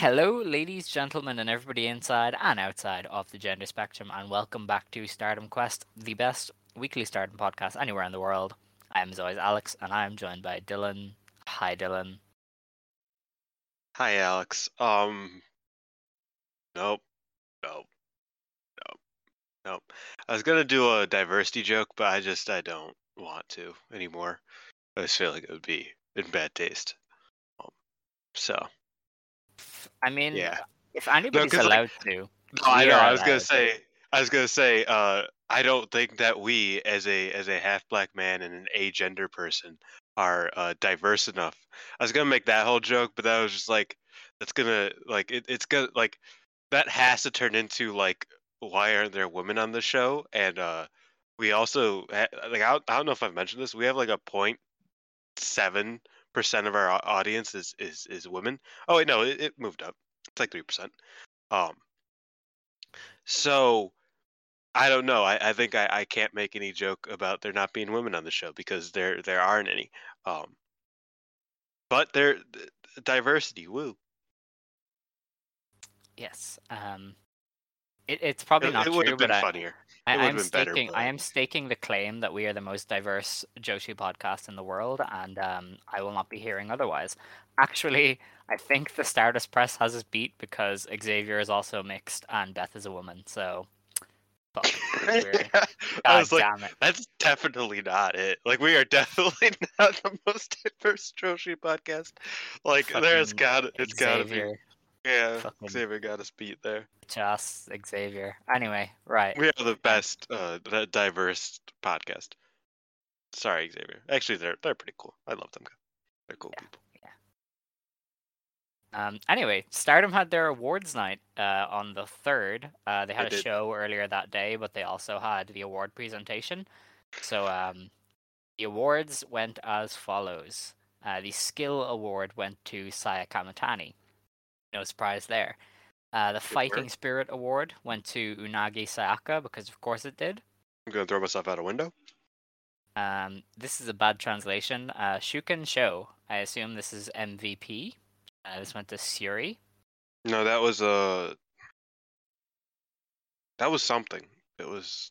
Hello, ladies, gentlemen, and everybody inside and outside of the gender spectrum, and welcome back to Stardom Quest, the best weekly Stardom podcast anywhere in the world. I am as always Alex, and I am joined by Dylan. Hi, Dylan. Hi, Alex. Um, nope, nope, nope, nope. I was gonna do a diversity joke, but I just I don't want to anymore. I just feel like it would be in bad taste. Um, so I mean, Yeah. if anybody's like- allowed to, no, I know. I was gonna allowed to. say. I was gonna say. Uh, I don't think that we, as a as a half black man and an agender person, are uh, diverse enough. I was gonna make that whole joke, but that was just like that's gonna like it, it's gonna like that has to turn into like why aren't there women on the show? And uh, we also ha- like I don't, I don't know if I've mentioned this. We have like a point seven percent of our audience is is is women. Oh wait, no, it, it moved up. It's like three percent. Um. So, I don't know. I, I think I, I can't make any joke about there not being women on the show because there there aren't any. Um. But there diversity. Woo. yes, um, it, it's probably It, not it would true, have been but I, funnier. I, I'm been better, staking, I am staking the claim that we are the most diverse Joshi podcast in the world, and um, I will not be hearing otherwise. Actually, I think the Stardust Press has us beat because Xavier is also mixed and Beth is a woman. So, fuck. we're- I was like, it. that's definitely not it. Like, we are definitely not the most diverse Joshi podcast. Like, there's Fucking got it's got to be. Yeah, fucking- Xavier got us beat there. just Xavier. Anyway, right. We are the best uh, di- diverse podcast. Sorry, Xavier. Actually, they're they're pretty cool. I love them. They're cool Yeah. people. Yeah. Um, anyway, Stardom had their awards night uh, on the third. Uh, they had They a did. show earlier that day, but they also had the award presentation. So um, the awards went as follows: uh, the skill award went to Saya Kamatani. No surprise there. Uh, the fighting spirit award went to Unagi Sayaka because, of course, it did. I'm gonna throw myself out a window. Um, this is a bad translation. Uh, Shuken Show. I assume this is MVP. Uh, this went to Suri. No, that was uh that was something. It was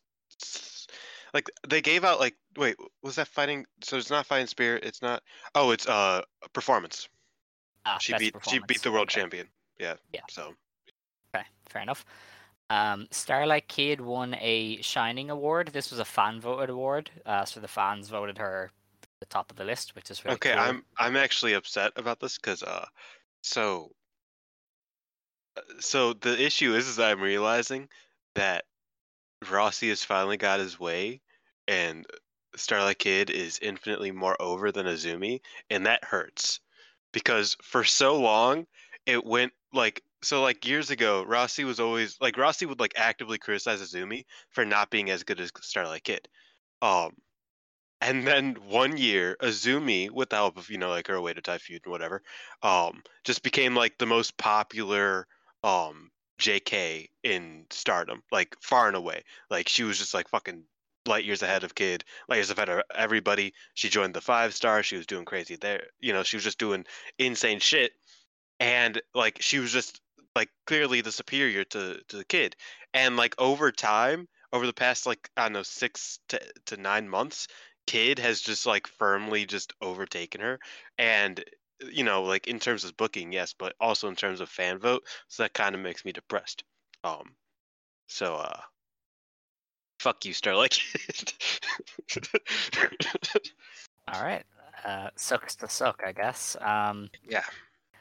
like they gave out like wait, was that fighting so it's not fighting spirit, it's not oh, it's uh performance. Ah, She beat she beat the world Okay. champion. Yeah. Yeah. So Okay, fair enough. Um, Starlight Kid won a Shining Award. This was a fan voted award, uh, so the fans voted her the top of the list, which is really okay, cool. I'm I'm actually upset about this cuz uh so uh, so the issue is is I'm realizing that Rossy has finally got his way and Starlight Kid is infinitely more over than Azumi and that hurts because for so long it went like so like years ago Rossy was always like Rossy would like actively criticize Azumi for not being as good as Starlight Kid. Um and then one year Azumi with the help of you know like her way to feud and whatever um just became like the most popular um JK in Stardom like far and away like she was just like fucking light years ahead of Kid, light years ahead of everybody. She joined the five star. She was doing crazy there. You know, she was just doing insane shit, and like she was just like clearly the superior to to the Kid, and like over time, over the past like I don't know six to to nine months, Kid has just like firmly just overtaken her, and you know like in terms of booking, yes, but also in terms of fan vote, so that kind of makes me depressed. Um, so uh, fuck you, Starlight All right. Uh, sucks to suck, I guess. Um, yeah.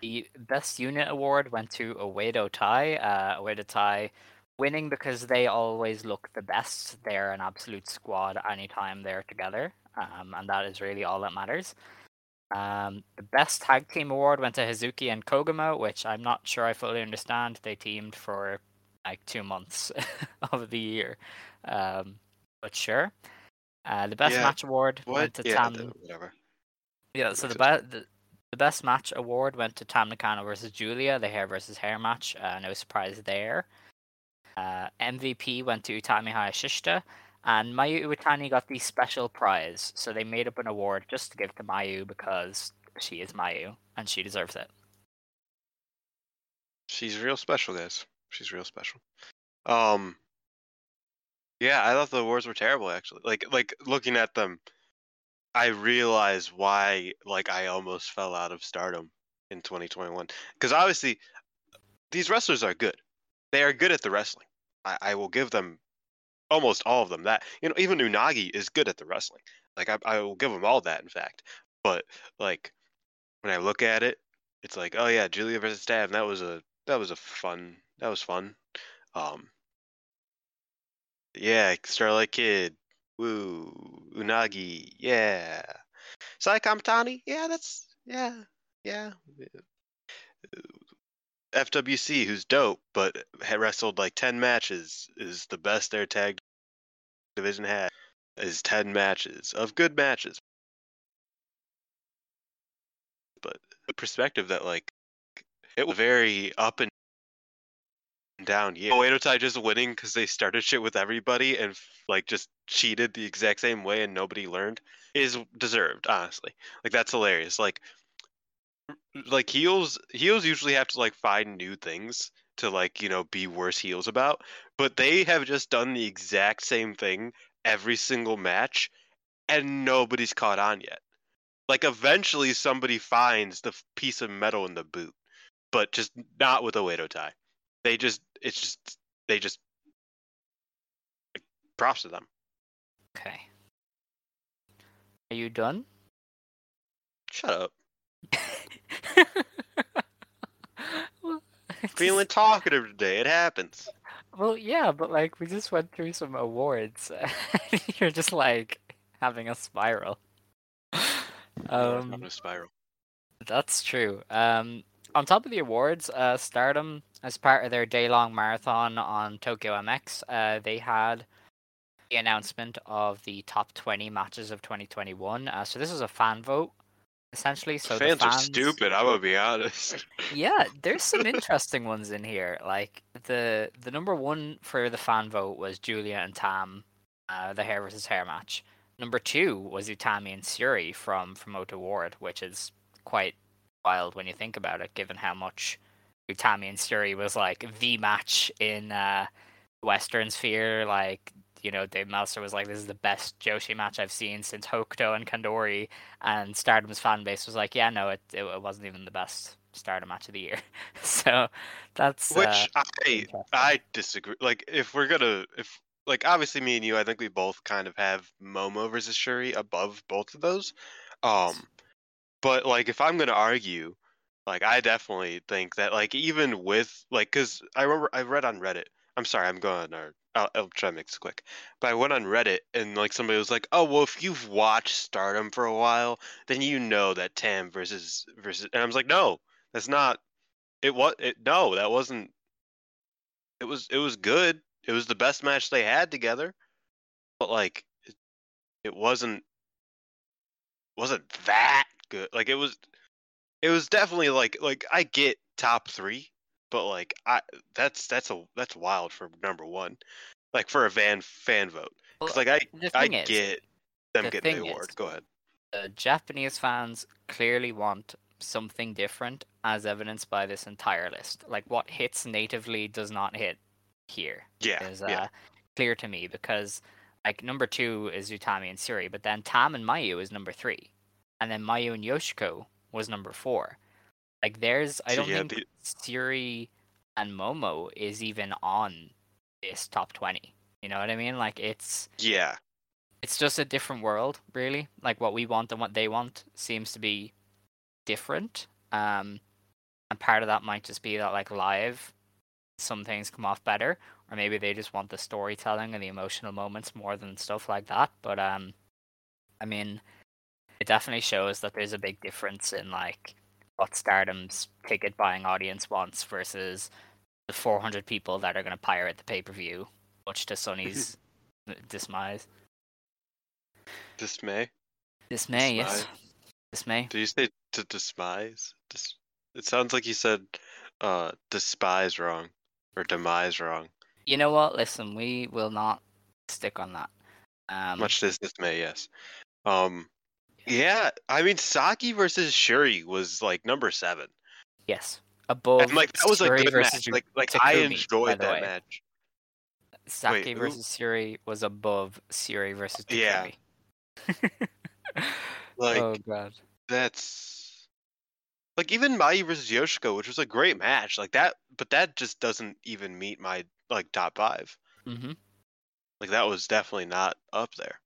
The best unit award went to Oedo Tai. Uh, Oedo Tai winning because they always look the best. They're an absolute squad anytime they're together, um, and that is really all that matters. Um, the best tag team award went to Hazuki and Koguma, which I'm not sure I fully understand. They teamed for like two months of the year, um, but sure. Uh, the best Yeah, match award What? went to yeah, Tam. whatever. Yeah, so the, be- the the best match award went to Tam Nakano versus Julia, the hair versus hair match. Uh, no surprise there. Uh, MVP went to Utami Hayashishita, and Mayu Iwatani got the special prize. So they made up an award just to give to Mayu because she is Mayu and she deserves it. She's real special, guys. She's real special. Um. Yeah, I thought the awards were terrible. Actually, like like looking at them, I realized why like I almost fell out of Stardom in 2021. Because obviously, these wrestlers are good. They are good at the wrestling. I, I will give them almost all of them that. You know, even Unagi is good at the wrestling. Like I I will give them all that. In fact, but like when I look at it, it's like, oh yeah, Julia versus Stab. That was a that was a fun. That was fun. Um. Yeah, Starlight Kid. Woo. Unagi. Yeah. Sai Kamatani. Yeah, that's yeah. Yeah. FWC, who's dope, but wrestled like ten matches, is the best their tag division had. Is ten matches of good matches. But the perspective that like it was very up and down. Yeah, Oedo Tai just winning because they started shit with everybody and like just cheated the exact same way and nobody learned is deserved. Honestly, like that's hilarious. Like, like heels heels usually have to like find new things to like you know be worse heels about, but they have just done the exact same thing every single match, and nobody's caught on yet. Like eventually somebody finds the piece of metal in the boot, but just not with Oedo Tai. They just it's just they just like, props to them. Okay. Are you done? Shut up. well, Feeling talkative today. It happens. Well, yeah, but like we just went through some awards. You're just like having a spiral. Um, Um, a spiral. that's true. Um, on top of the awards, uh, Stardom, as part of their day-long marathon on Tokyo MX, uh, they had the announcement of the top 20 matches of 2021. Uh, so this is a fan vote, essentially. So the fans, are stupid. I'm gonna be honest. yeah, there's some interesting ones in here. Like the the number one for the fan vote was Julia and Tam, uh, the hair versus hair match. Number two was Utami and Suri from from Ota Ward, which is quite wild when you think about it, given how much Utami and Suri was like the match in uh, Western Sphere. Like you know, Dave Meltzer was like, "This is the best Joshi match I've seen since Hokuto and Kandori," and Stardom's fan base was like, "Yeah, no, it it, it wasn't even the best Stardom match of the year." so that's Which uh, I. I disagree. Like if we're gonna if like obviously me and you, I think we both kind of have Momo versus Shuri above both of those. Um, but like if I'm gonna argue, like I definitely think that like even with like because I remember I read on Reddit. I'm sorry, I'm going or I'll, I'll try to make this quick. But I went on Reddit and like somebody was like, "Oh well, if you've watched Stardom for a while, then you know that Tam versus versus." And I was like, "No, that's not. It was it. No, that wasn't. It was it was good. It was the best match they had together, but like it, it wasn't wasn't that good. Like it was it was definitely like like I get top 3, but like I that's that's a that's wild for number 1. Like for a van fan vote. Because like I I is- get them the getting the is- award. Go ahead. the Japanese fans clearly want something different, as evidenced by this entire list. Like what hits natively does not hit here. Yeah, is uh, yeah. clear to me because like number two is Utami and Suri, but then Tam and Mayu is number three, and then Mayu and Yoshiko was number four. Like there's, I don't yeah, think the- Suri and Momo is even on this top twenty. You know what I mean? Like it's Yeah. it's just a different world, really. Like what we want and what they want seems to be different. Um, and part of that might just be that like live, some things come off better, or maybe they just want the storytelling and the emotional moments more than stuff like that. But um, I mean, it definitely shows that there's a big difference in like what Stardom's ticket buying audience wants versus the 400 people that are going to pirate the pay per view, much to Sonny's dismay. Dismay. Dismay, yes. Dismay. Dismay. Did you say to despise? Dis- it sounds like you said uh despise wrong or demise wrong. You know what? Listen, we will not stick on that. Um, Much to his dismay, yes. Um yeah, I mean Saki versus Shuri was like number seven. yes, above. and like that was a good match. Like like Takumi, I enjoyed that way. match. Saki who? versus Shuri was above Shuri versus Yeah. Like oh god. that's like even Mayu versus Yoshiko, which was a great match, like that but that just doesn't even meet my like top five. hmm Like that was definitely not up there.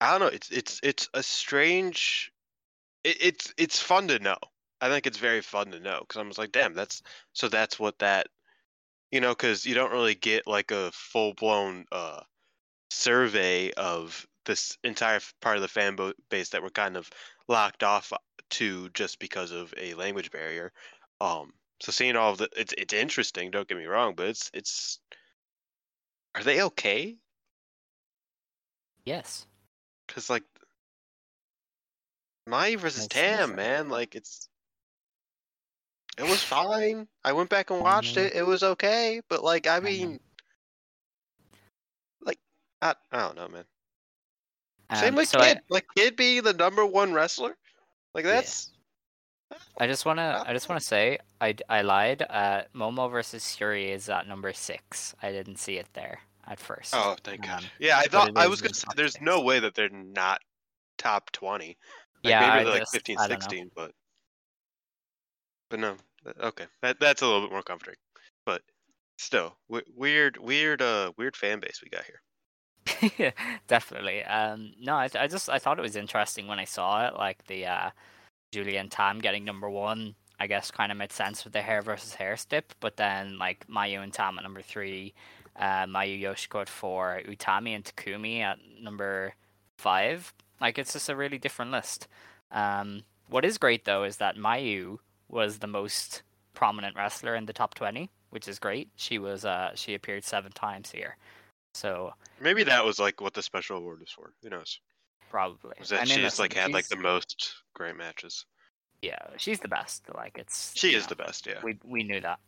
I don't know. It's it's it's a strange. It, it's it's fun to know. I think it's very fun to know because I'm just like, damn, that's so that's what that, you know, because you don't really get like a full blown uh survey of this entire part of the fan base that we're kind of locked off to just because of a language barrier. Um, so seeing all of the, it's it's interesting. Don't get me wrong, but it's it's. Are they okay? Yes. Cause like Mai versus sense, Tam, man, like it's it was fine. I went back and watched Mhm. it. It was okay, but like I Mhm. mean, like I, I don't know, man. Same Um, with so I- Kid, like Kid being the number one wrestler. Like Yeah. that's I just wanna I just wanna say I, I lied. Uh, Momo versus Suri is at number six. I didn't see it there at first. oh thank God. Um, Yeah, I thought I was gonna say there's no way that they're not top twenty. Like yeah, maybe they're like just- 15, I don't know. 16, but but no. Okay, that that's a little bit more comforting. But still, w- weird, weird, uh, weird fan base we got here. Definitely. Um, no, I, I just I thought it was interesting when I saw it. Like the uh, Julia and Tam getting number one, I guess, kind of made sense with the hair versus hair stip. But then like Mayu and Tam at number three, uh, Mayu Yoshiko at four, Utami and Takumi at number five. Like it's just a really different list. Um, what is great though is that Mayu was the most prominent wrestler in the top twenty, which is great. She was uh she appeared seven times here. So Maybe that was like what the special award was for. Who knows? Probably. Was that I mean, she just listen, like had like the most great matches? Yeah, she's the best. Like it's. She is know, the best, yeah. We we knew that.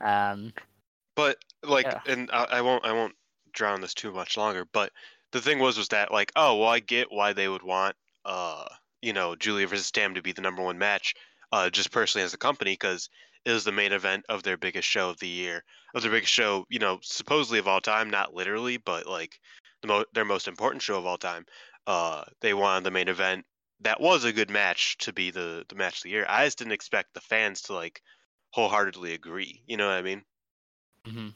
um. But like, Yeah. and I, I won't, I won't drown this too much longer. But the thing was, was that like, oh well, I get why they would want, uh, you know, Julia versus Tam to be the number one match, uh, just personally as a company, because it was the main event of their biggest show of the year, of their biggest show, you know, supposedly of all time, not literally, but like the mo- their most important show of all time. Uh, they wanted the main event. That was a good match to be the the match of the year. I just didn't expect the fans to like wholeheartedly agree. You know what I mean? Mhm.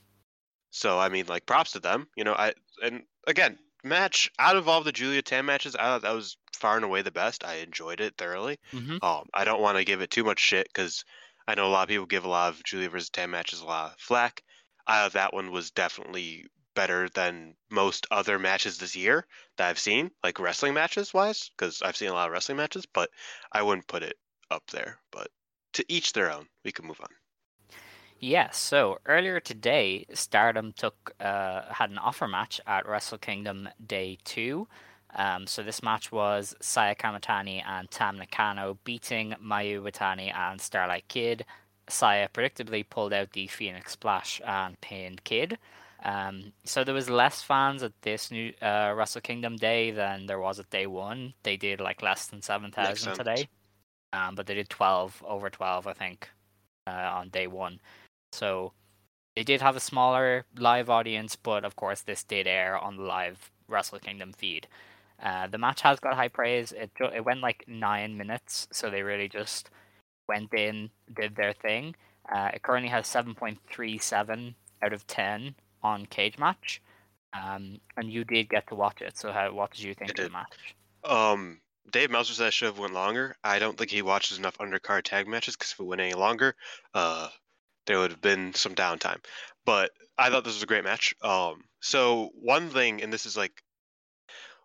So I mean, like, props to them. You know, I and again, match out of all the Julia Tam matches, I thought that was far and away the best. I enjoyed it thoroughly. Mhm. Um, I don't want to give it too much shit because I know a lot of people give a lot of Julia versus Tam matches a lot of flack. I thought that one was definitely better than most other matches this year that I've seen, like wrestling matches wise, because I've seen a lot of wrestling matches, but I wouldn't put it up there. But to each their own. We can move on. Yeah. So earlier today, Stardom took uh had an offer match at Wrestle Kingdom Day Two. Um, so this match was Saya Kamatani and Tam Nakano beating Mayu Watani and Starlight Kid. Saya predictably pulled out the Phoenix Splash and pinned Kid. Um, so there was less fans at this new uh, Wrestle Kingdom Day than there was at Day One. They did like less than seven thousand today, um, but they did twelve over twelve, I think, uh, on Day One. So they did have a smaller live audience, but of course this did air on the live Wrestle Kingdom feed. Uh, the match has got high praise. It it went like nine minutes, so they really just went in, did their thing. Uh, it currently has seven point three seven out of ten on Cagematch, um, and you did get to watch it. So how what did you think I of the match? Um, Dave Meltzer said it should have went longer. I don't think he watches enough undercard tag matches because if it went any longer, uh, there would have been some downtime. But I thought this was a great match. Um, so one thing, and this is like,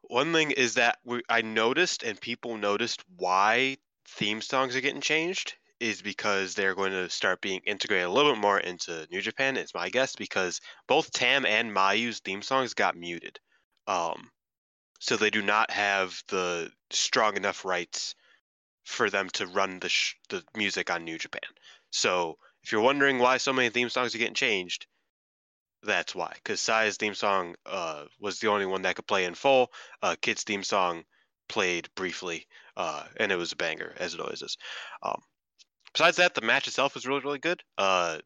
one thing is that we, I noticed, and people noticed why theme songs are getting changed is because they're going to start being integrated a little bit more into New Japan. It's my guess because both Tam and Mayu's theme songs got muted. Um, so they do not have the strong enough rights for them to run the sh- the music on New Japan. So if you're wondering why so many theme songs are getting changed, that's why. Because Sai's theme song uh, was the only one that could play in full. Uh, Kid's theme song played briefly, uh, and it was a banger, as it always is. Um, besides that, the match itself was really, really good. Uh,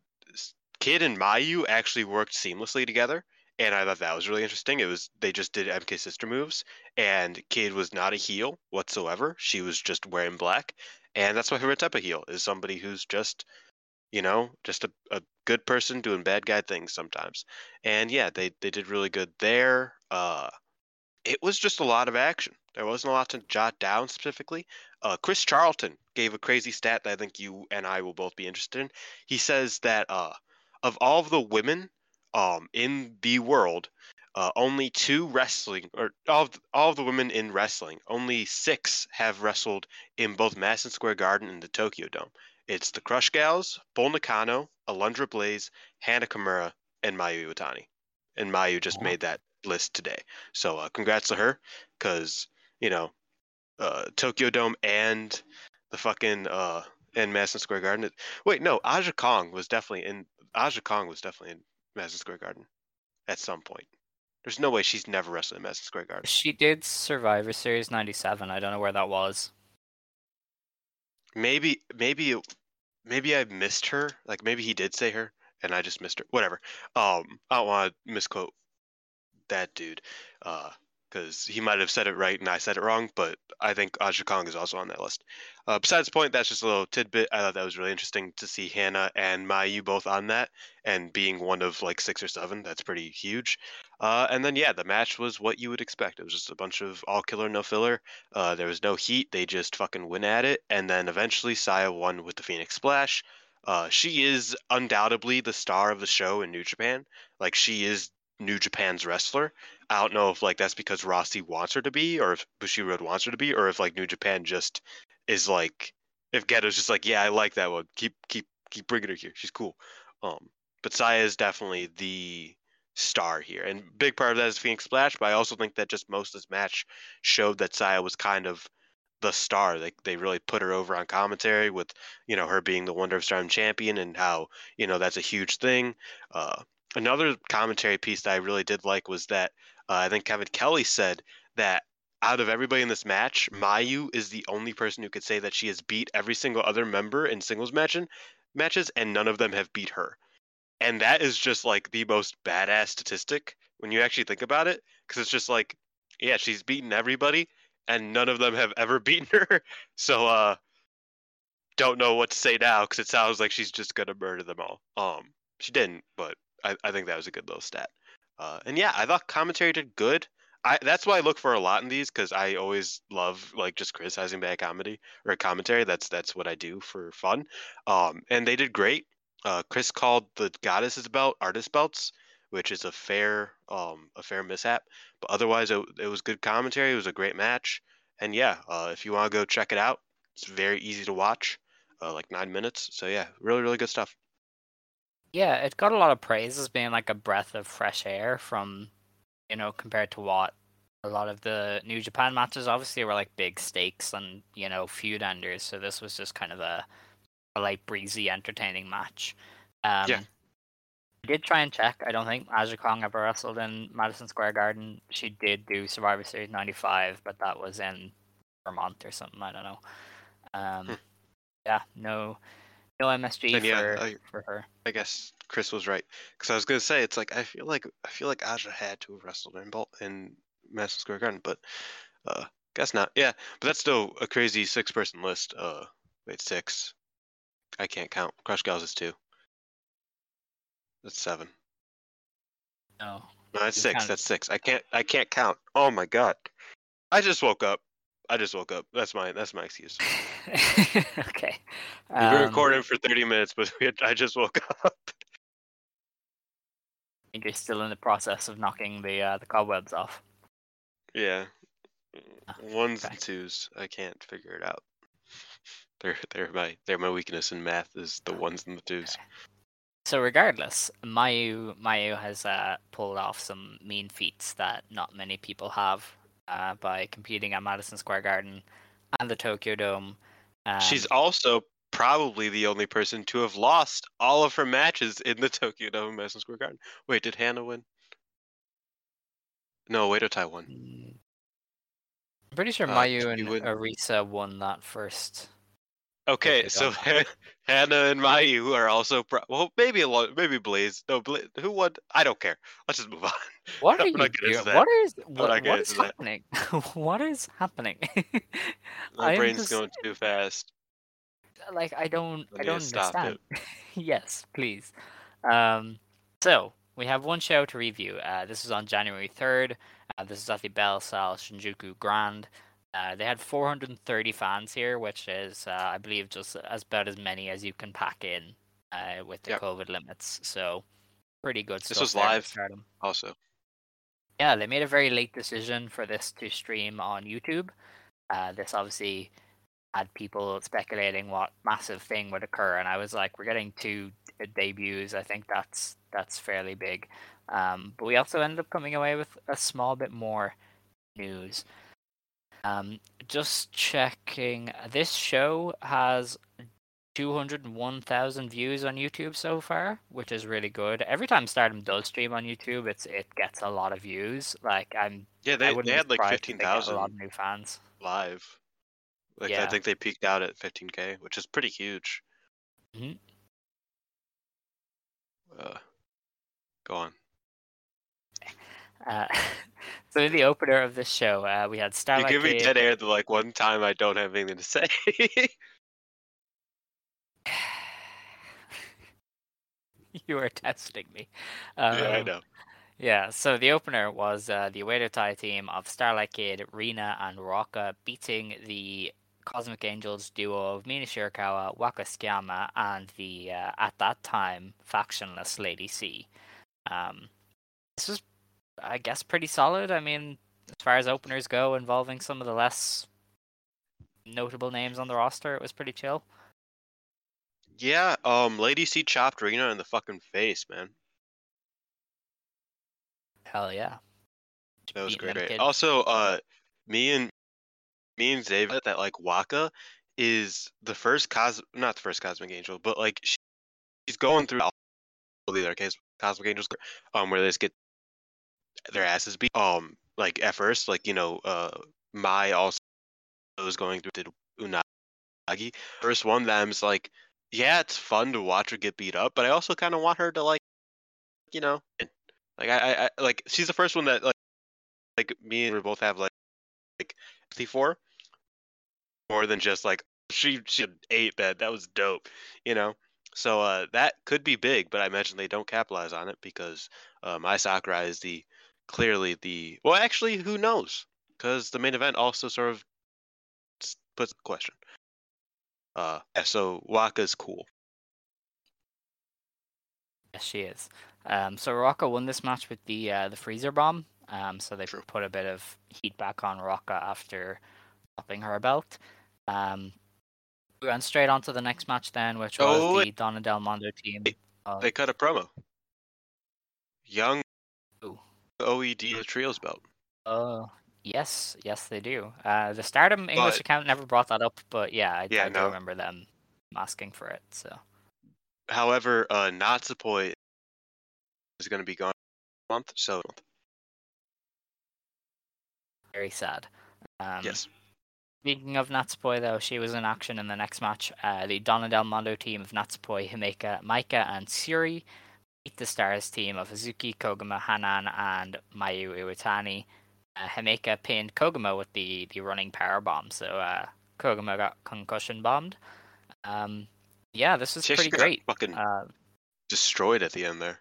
Kid and Mayu actually worked seamlessly together, and I thought that was really interesting. It was they just did MK sister moves, and Kid was not a heel whatsoever. She was just wearing black, and that's my favorite type of heel is somebody who's just, you know, just a, a good person doing bad guy things sometimes. And yeah, they they did really good there. Uh, it was just a lot of action. There wasn't a lot to jot down specifically. Uh, Chris Charlton gave a crazy stat that I think you and I will both be interested in. He says that uh, of all of the women um, in the world, uh, only two wrestling, or all of, all of the women in wrestling, only six have wrestled in both Madison Square Garden and the Tokyo Dome. It's the Crush Gals, Bull Nakano, Alundra Blaze, Hana Kimura, and Mayu Iwatani. And Mayu just made that list today. So uh, congrats to her, because you know, uh, Tokyo Dome and the fucking uh and Madison Square Garden. It- Wait, no, Aja Kong was definitely in. Aja Kong was definitely in Madison Square Garden at some point. There's no way she's never wrestled in Madison Square Garden. She did Survivor Series '97. I don't know where that was. Maybe, maybe, maybe I missed her. Like maybe he did say her, and I just missed her. Whatever. Um, I don't want to misquote that dude, uh, because he might have said it right and I said it wrong. But I think Aja Kong is also on that list. Uh, besides point, that's just a little tidbit. I thought that was really interesting to see Hana and Mayu both on that, and being one of like six or seven. That's pretty huge. Uh, and then yeah, the match was what you would expect. It was just a bunch of all killer, no filler. Uh, there was no heat. They just fucking went at it, and then eventually Saya won with the Phoenix Splash. Uh, she is undoubtedly the star of the show in New Japan. Like she is New Japan's wrestler. I don't know if like that's because Rossy wants her to be, or if Bushiroad wants her to be, or if like New Japan just is like if Gedo's just like, yeah, I like that one. Keep keep keep bringing her here. She's cool. Um, but Saya is definitely the star here, and big part of that is Phoenix Splash. But I also think that just most of this match showed that Saya was kind of the star. They they really put her over on commentary with you know her being the Wonder of Stardom champion and how you know that's a huge thing. Uh, another commentary piece that I really did like was that uh, I think Kevin Kelly said that out of everybody in this match, Mayu is the only person who could say that she has beat every single other member in singles match and matches, and none of them have beat her. And that is just like the most badass statistic when you actually think about it, because it's just like, yeah, she's beaten everybody, and none of them have ever beaten her. So, uh, don't know what to say now because it sounds like she's just gonna murder them all. Um, she didn't, but I, I think that was a good little stat. Uh, and yeah, I thought commentary did good. I that's why I look for a lot in these because I always love like just criticizing bad comedy or commentary. That's that's what I do for fun. Um, and they did great. Uh, Chris called the goddesses belt artist belts, which is a fair um a fair mishap. But otherwise, it, it was good commentary. It was a great match. And yeah, uh, if you want to go check it out, it's very easy to watch, uh, like nine minutes. So yeah, really really good stuff. Yeah, it got a lot of praise as being like a breath of fresh air from, you know, compared to what a lot of the New Japan matches obviously were like big stakes and, you know, feud enders. So this was just kind of a, a light breezy, entertaining match. Um, Yeah. I did try and check. I don't think Aja Kong ever wrestled in Madison Square Garden. She did do Survivor Series '95, but that was in Vermont or something. I don't know. Um, Hmm. Yeah, no, no MSG Then, yeah, for I- for her. I guess Chris was right because I was gonna say it's like I feel like I feel like Aja had to have wrestled in Bol- in Madison Square Garden, but uh, guess not. Yeah, but that's still a crazy six-person list. Uh, wait, six. I can't count. Crush Gals is two. That's seven. No, No, that's six. That's six. I can't. I can't count. Oh my god. I just woke up. I just woke up. That's my. That's my excuse. okay. We've been Um, recording for 30 minutes, but we had, I just woke up. I think you're still in the process of knocking the uh, the cobwebs off. Yeah. Ah, Ones okay. and twos. I can't figure it out. They're they're my they're my weakness in math is the ones and the twos. So regardless, Mayu Mayu has uh, pulled off some mean feats that not many people have uh, by competing at Madison Square Garden and the Tokyo Dome. Um, She's also probably the only person to have lost all of her matches in the Tokyo Dome Madison Square Garden. Wait, did Hana win? No, wait, Tai won. I'm pretty sure Uh, Mayu and Arisa won that first. Okay, Okay, so Hana and Mayu who are also pro- well, maybe a lot, maybe Blaze. No, Bla- who won? I don't care. Let's just move on. What are you doing? What is what, what is happening? what is happening? My brain's just- going too fast. like I don't I I don't to stop understand. yes, please. Um, so we have one show to review. Uh, this is on January third. Uh, this is at the Bell Salle Shinjuku Grand. Uh, they had 430 fans here, which is, uh, I believe, just as about as many as you can pack in uh, with the Yep. COVID limits. So, pretty good This was live? Also, Yeah, they made a very late decision for this to stream on YouTube. Uh, this obviously had people speculating what massive thing would occur, and I was like, we're getting two debuts. I think that's that's fairly big. Um, but we also ended up coming away with a small bit more news. Um, just checking, this show has 201,000 views on YouTube so far, which is really good. Every time Stardom does stream on YouTube, it's it gets a lot of views. Like I'm, yeah, they, they had like surprised if fifteen they get a lot of new fans. live. Like I think they peaked out at 15k, which is pretty huge. Mhm. Uh, go on. Uh, so in the opener of this show, uh, we had Starlight. You give me Kid- dead air the like one time I don't have anything to say. you are testing me. yeah, I Um, know. Yeah, so the opener was uh, the Oedo Tai team of Starlight Kid, Rina, and Rocka beating the Cosmic Angels duo of Mina Shirakawa, Waka Tsukiyama, and the, uh, at that time, factionless Lady C. Um, this was, I guess, pretty solid. I mean, as far as openers go, involving some of the less notable names on the roster, it was pretty chill. Yeah, um, Lady C chopped Rina in the fucking face, man. Hell yeah. That was Beating great. Also, uh, me and me and David that like Waka is the first cos not the first cosmic angel, but like she, she's going through all the other case cosmic angels, um, where they just get their asses beat. Um, like at first, like you know, uh, Mai also was going through did Unagi. First one them's like, yeah, it's fun to watch her get beat up, but I also kind of want her to like, you know, like I, I, I like she's the first one that like like me and we both have like like empathy for more than just like she she ate that that was dope you know so uh that could be big but i imagine they don't capitalize on it because uh, Mai Sakurai is the clearly the well actually who knows because the main event also sort of puts the question uh yeah so waka's cool Yes, she is. Um, so Rocca won this match with the uh, the freezer bomb. Um, so they True. put a bit of heat back on Rocca after dropping her belt. Um, we went straight on to the next match then, which was Oh, the wait. Donna Del Mondo team. Hey, of- they cut a promo young Oed trios belt Oh, yes, yes, they do. Uh, the Stardom English But- account never brought that up, but yeah, I, Yeah, I do no. remember them asking for it. So However, uh, Natsupoi is going to be gone month. So Very sad. Um, yes, Speaking of Natsupoi, though, she was in action in the next match. Uh, the Donna Del Mondo team of Natsupoi, Himeka, Maika, and Suri the Stars team of Hazuki, Koguma, Hanan, and Mayu Iwatani. Uh, Himeka pinned Koguma with the, the running power bomb, so uh, Koguma got concussion bombed. Um, yeah, this was she pretty great. fucking Uh, destroyed at the end there.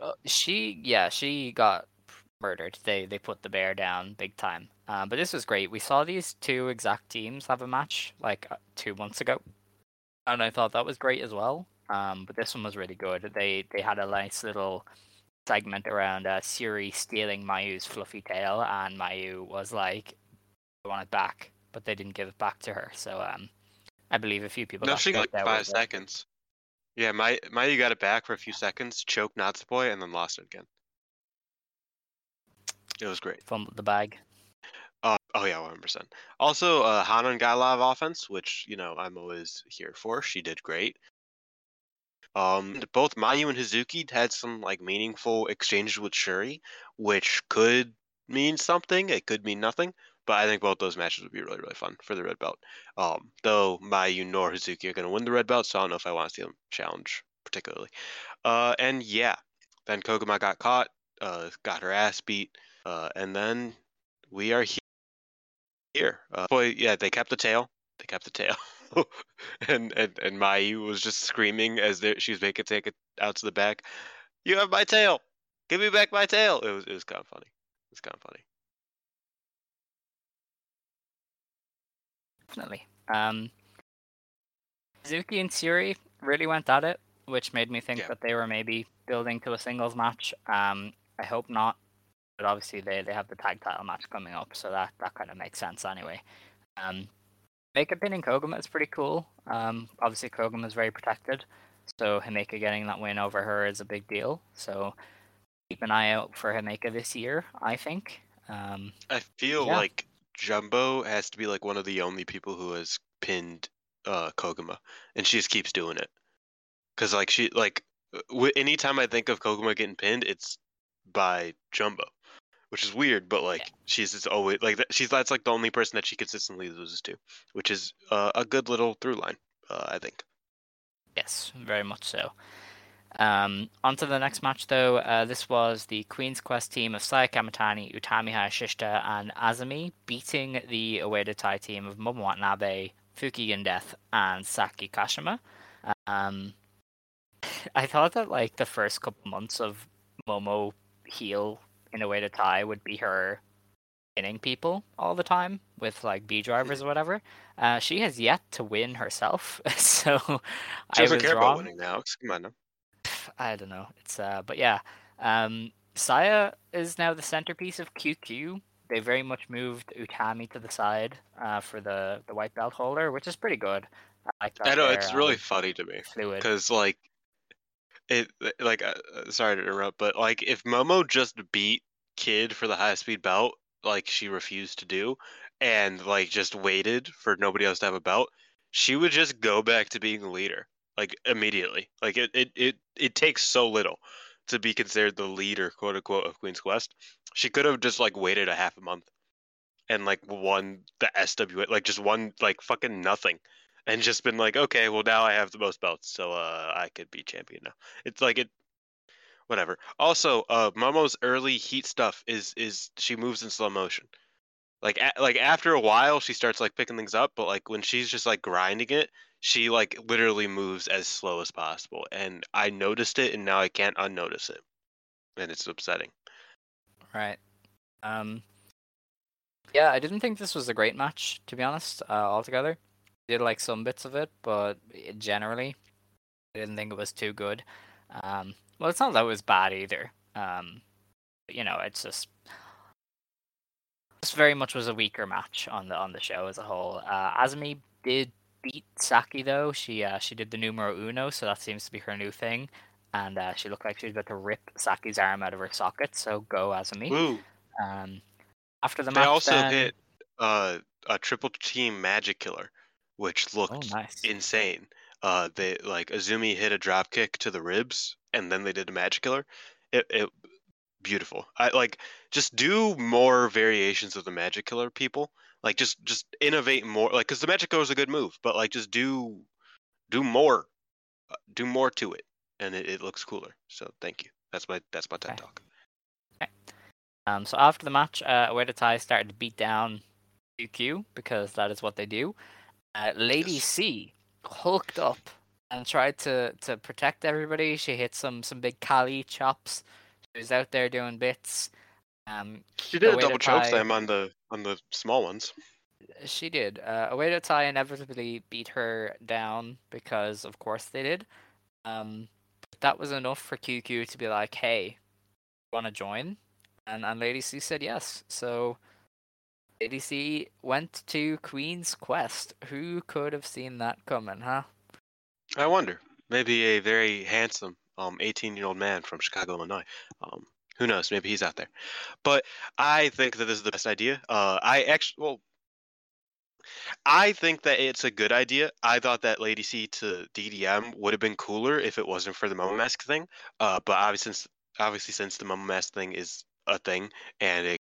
uh, she yeah she got murdered they they put the bear down big time um, but this was great we saw these two exact teams have a match like uh, two months ago and i thought that was great as well um, but this one was really good they they had a nice little segment around uh, siri stealing mayu's fluffy tail and mayu was like i want it back but they didn't give it back to her so um i believe a few people No, she got like five with it. seconds. Yeah, Mayu got it back for a few seconds, choked Natsupoi, and then lost it again. It was great. fumbled the bag Uh, oh yeah, one hundred percent. Also, uh, Hanan got a lot of offense, which you know I'm always here for. She did great. Um, both Mayu and Hazuki had some like meaningful exchanges with Shuri, which could mean something. It could mean nothing. But I think both those matches would be really, really fun for the red belt. Um, though Mayu nor Hazuki are going to win the red belt, so I don't know if I want to see them challenge particularly. Uh, and yeah, then Koguma got caught, uh, got her ass beat, uh, and then we are he- here. Uh, boy, yeah, they kept the tail. They kept the tail. and, and and Mayu was just screaming as she was making take it out to the back. You have my tail. Give me back my tail. It was it was kind of funny. It was kind of funny. Definitely. Um, Hazuki and Suri really went at it, which made me think Yeah. that they were maybe building to a singles match. Um, I hope not, but obviously they, they have the tag title match coming up, so that, that kind of makes sense anyway. Um, Himeka pinning Koguma is pretty cool. Um, obviously Koguma is very protected, so Himeka getting that win over her is a big deal. So keep an eye out for Himeka this year, I think. Um, I feel Yeah. like Jumbo has to be like one of the only people who has pinned uh Koguma, and she just keeps doing it. Cause like she like w- anytime I think of Koguma getting pinned, it's by Jumbo, which is weird. But like she's just always like she's that's like the only person that she consistently loses to, which is uh, a good little through line, uh, I think. Yes, very much so. Um, on to the next match, though. Uh, this was the Queen's Quest team of Saya Kamatani, Utami Hayashishita, and Azumi beating the Oedo Tai team of Momo Watanabe, Fuki Death, and Saki Kashima. Um, I thought that like the first couple months of Momo heel in Oedo Tai would be her pinning people all the time with like B drivers or whatever. Uh, she has yet to win herself, so She I doesn't care wrong. about winning now. Come on now. I don't know. It's uh, but yeah, um, Saya is now the centerpiece of QQ. They very much moved Utami to the side uh, for the the white belt holder, which is pretty good. I. I know it's really um, funny to me. because like it like uh, uh, sorry to interrupt but like if momo just beat kid for the high speed belt like she refused to do and like just waited for nobody else to have a belt she would just go back to being the leader like immediately. Like it it it, it takes so little to be considered the leader quote unquote of queen's quest. She could have just like waited a half a month and like won the swa like just won like fucking nothing and just been like, okay, well now I have the most belts, so uh, I could be champion now. It's like it, whatever. Also, uh, Momo's early heat stuff is is she moves in slow motion. Like a, like after a while, she starts like picking things up, but like when she's just like grinding it, she like literally moves as slow as possible. And I noticed it, and now I can't unnotice it, and it's upsetting. Right. Um. Yeah, I didn't think this was a great match, to be honest. Uh, altogether, did like some bits of it, but generally, I didn't think it was too good. Um. Well, it's not that it was bad either. Um. but, you know, it's just this very much was a weaker match on the on the show as a whole. Uh, Azumi did beat Saki though. She uh, she did the numero uno, so that seems to be her new thing. And uh, she looked like she was about to rip Saki's arm out of her socket. So go Azumi. Woo! Um, after the They match, also then- hit uh, a triple team magic killer, which Oh, looked nice. insane. Uh, they like Azumi hit a drop kick to the ribs, and then they did a magic killer, It, it beautiful. I like just do more variations of the magic killer people. Like just just innovate more. Like because the magic killer is a good move, but like just do do more, uh, do more to it, and it, it looks cooler. So thank you. That's my that's my TED Okay. talk. Um, so after the match, uh, Oedo Tai started to beat down QQ because that is what they do. Uh, Lady Yes. C hooked up and tried to, to protect everybody. She hit some some big Kali chops. She was out there doing bits. Um, She did a double choke Tai- slam on the on the small ones. She did. Uh, Oedo Tai inevitably beat her down because, of course, they did. Um, but that was enough for QQ to be like, "Hey, want to join?" And and Lady C said yes. So Lady C went to Queen's Quest. Who could have seen that coming, huh? I wonder. Maybe a very handsome um 18 year old man from Chicago, Illinois. Um, who knows? Maybe he's out there. But I think that this is the best idea. Uh, I actually well. I think that it's a good idea. I thought that Lady C to DDM would have been cooler if it wasn't for the Momo Mask thing. Uh, but obviously, since obviously since the Momo Mask thing is a thing and it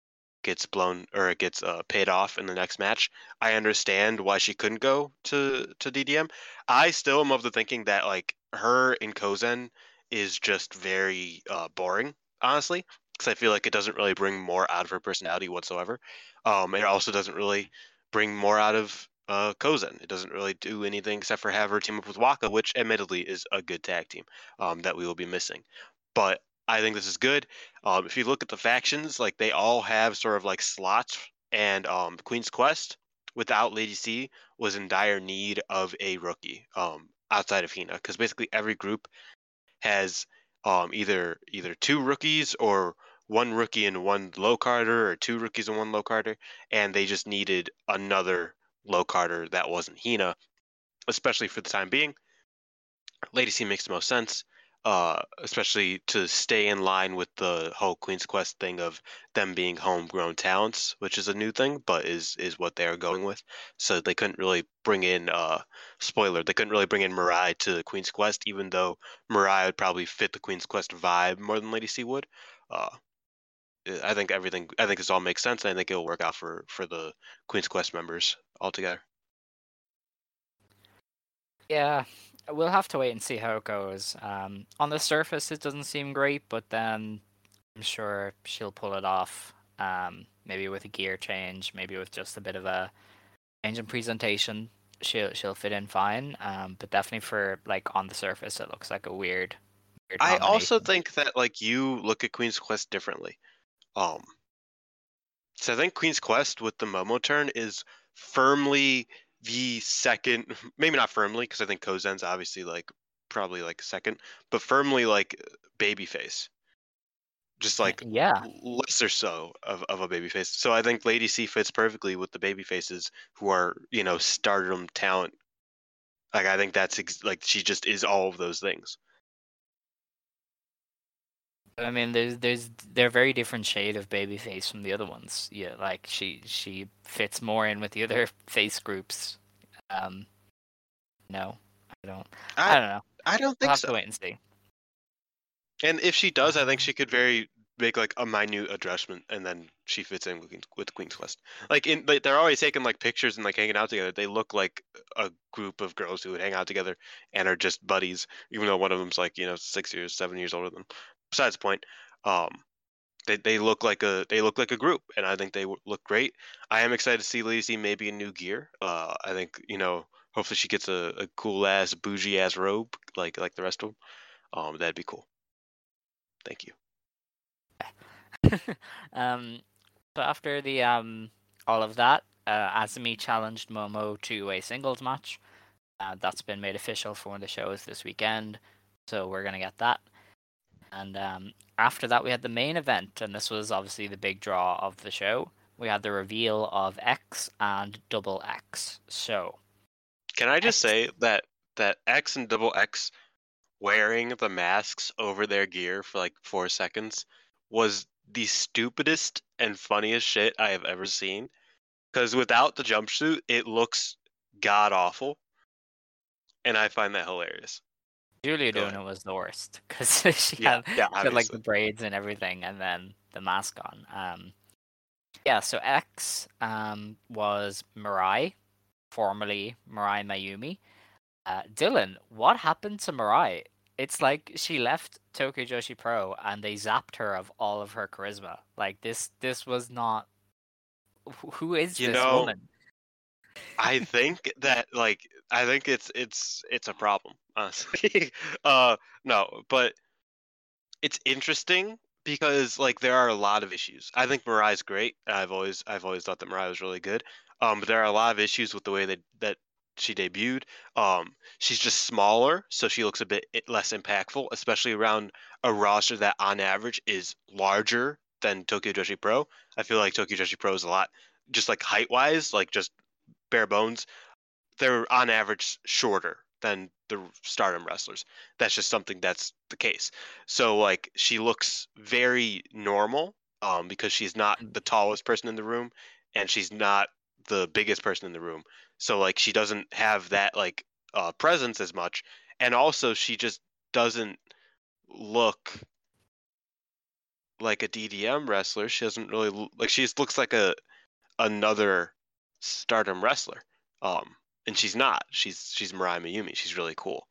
gets blown or it gets uh, paid off in the next match, I understand why she couldn't go to to DDM. I still am of the thinking that like her in Kozen is just very uh, boring, honestly, because I feel like it doesn't really bring more out of her personality whatsoever. Um, it also doesn't really bring more out of uh, Kozen. It doesn't really do anything except for have her team up with Waka, which admittedly is a good tag team um, that we will be missing. But I think this is good. Um, if you look at the factions, like they all have sort of like slots, and um, Queen's Quest without Lady C was in dire need of a rookie um, outside of Hina, because basically every group has um, either either two rookies or one rookie and one low carder, or two rookies and one low carder, and they just needed another low carder that wasn't Hina, especially for the time being. Lady C makes the most sense, uh, especially to stay in line with the whole Queen's Quest thing of them being homegrown talents, which is a new thing, but is is what they are going with. So they couldn't really bring in uh spoiler, they couldn't really bring in Mirai to the Queen's Quest, even though Mirai would probably fit the Queen's Quest vibe more than Lady C would. Uh, I think everything. I think this all makes sense, and I think it'll work out for for the Queen's Quest members altogether. Yeah, we'll have to wait and see how it goes. Um, on the surface, it doesn't seem great, but then I'm sure she'll pull it off. Um, maybe with a gear change, maybe with just a bit of a change in presentation, she'll she'll fit in fine. Um, but definitely for like on the surface, it looks like a weird. weird I also think that like you look at Queen's Quest differently. Um, so I think Queen's Quest with the Momo turn is firmly the second, maybe not firmly because I think Kozen's obviously like probably like second, but firmly like babyface. Just like yeah, lesser so of, of a babyface. So I think Lady C fits perfectly with the babyfaces who are, you know, stardom talent. Like I think that's ex- like she just is all of those things. I mean, there's there's they're a very different shade of baby face from the other ones. Yeah, like she she fits more in with the other face groups. Um, no, I don't. I, I, don't know. I don't We'll think have so. to wait and see. And if she does, I think she could very make like a minute adjustment, and then she fits in with, with Queen's Quest. Like in, like, they're always taking like pictures and like hanging out together. They look like a group of girls who would hang out together and are just buddies, even though one of them's like you know six years, seven years older than. Besides the point, um, they they look like a they look like a group, and I think they look great. I am excited to see Lady C maybe in new gear. Uh, I think you know hopefully she gets a, a cool ass bougie ass robe like like the rest of them. Um, that'd be cool. Thank you. um, but after the um all of that, uh, Azumi challenged Momo to a singles match. Uh, that's been made official for one of the shows this weekend, so we're gonna get that. And um, after that, we had the main event, and this was obviously the big draw of the show. We had the reveal of X and Double X. So, Can I just X. say that that X and Double X wearing the masks over their gear for like four seconds was the stupidest and funniest shit I have ever seen. Because without the jumpsuit, it looks god awful, and I find that hilarious. Julia Go doing ahead. it was the worst because she Yeah, had, yeah, she had like the braids and everything, and then the mask on. Um, yeah. So X um was Mirai, formerly Mirai Maiumi. Uh, Dylan, what happened to Mirai? It's like she left Tokyo Joshi Pro and they zapped her of all of her charisma. Like this, this was not. Who is You this know, woman? I think that like I think it's it's it's a problem, honestly. uh no, but it's interesting because like there are a lot of issues. I think Mirai's great. I've always I've always thought that Mirai was really good. Um but there are a lot of issues with the way that that she debuted. Um she's just smaller, so she looks a bit less impactful, especially around a roster that on average is larger than Tokyo Joshi Pro. I feel like Tokyo Joshi Pro is a lot just like height wise, like just bare bones, they're on average shorter than the stardom wrestlers. That's just something that's the case. So like she looks very normal um because she's not the tallest person in the room and she's not the biggest person in the room. So like she doesn't have that like uh presence as much and also she just doesn't look like a DDM wrestler. She doesn't really like she just looks like a another stardom wrestler. Um, and she's not. She's she's Mirai Maiumi. She's really cool.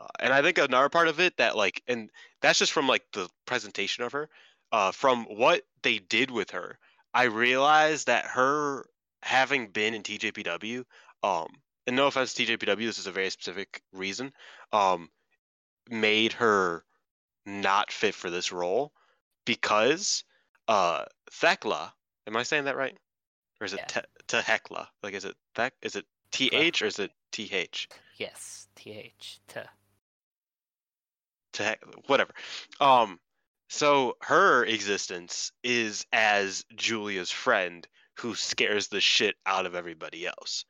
Uh, and I think another part of it that like, and that's just from like the presentation of her. Uh, from what they did with her, I realized that her having been in TJPW, um, and no offense to TJPW, this is a very specific reason, um, made her not fit for this role because uh Thekla, am I saying that right? Or is it Yeah. te- Tehekla? Like is it Thek is it TH or is it TH? Yes, th t. Whatever. Um so her existence is as Julia's friend who scares the shit out of everybody else.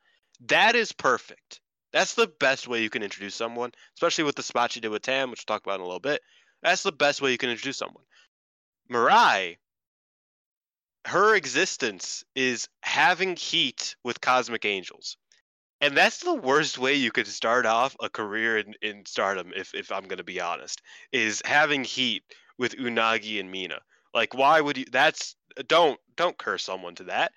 That is perfect. That's the best way you can introduce someone, especially with the spot she did with Tam, which we'll talk about in a little bit. That's the best way you can introduce someone. Mirai, her existence is having heat with Cosmic Angels. And that's the worst way you could start off a career in, in stardom, if, if I'm going to be honest, is having heat with Unagi and Mina. Like, why would you? That's don't don't curse someone to that.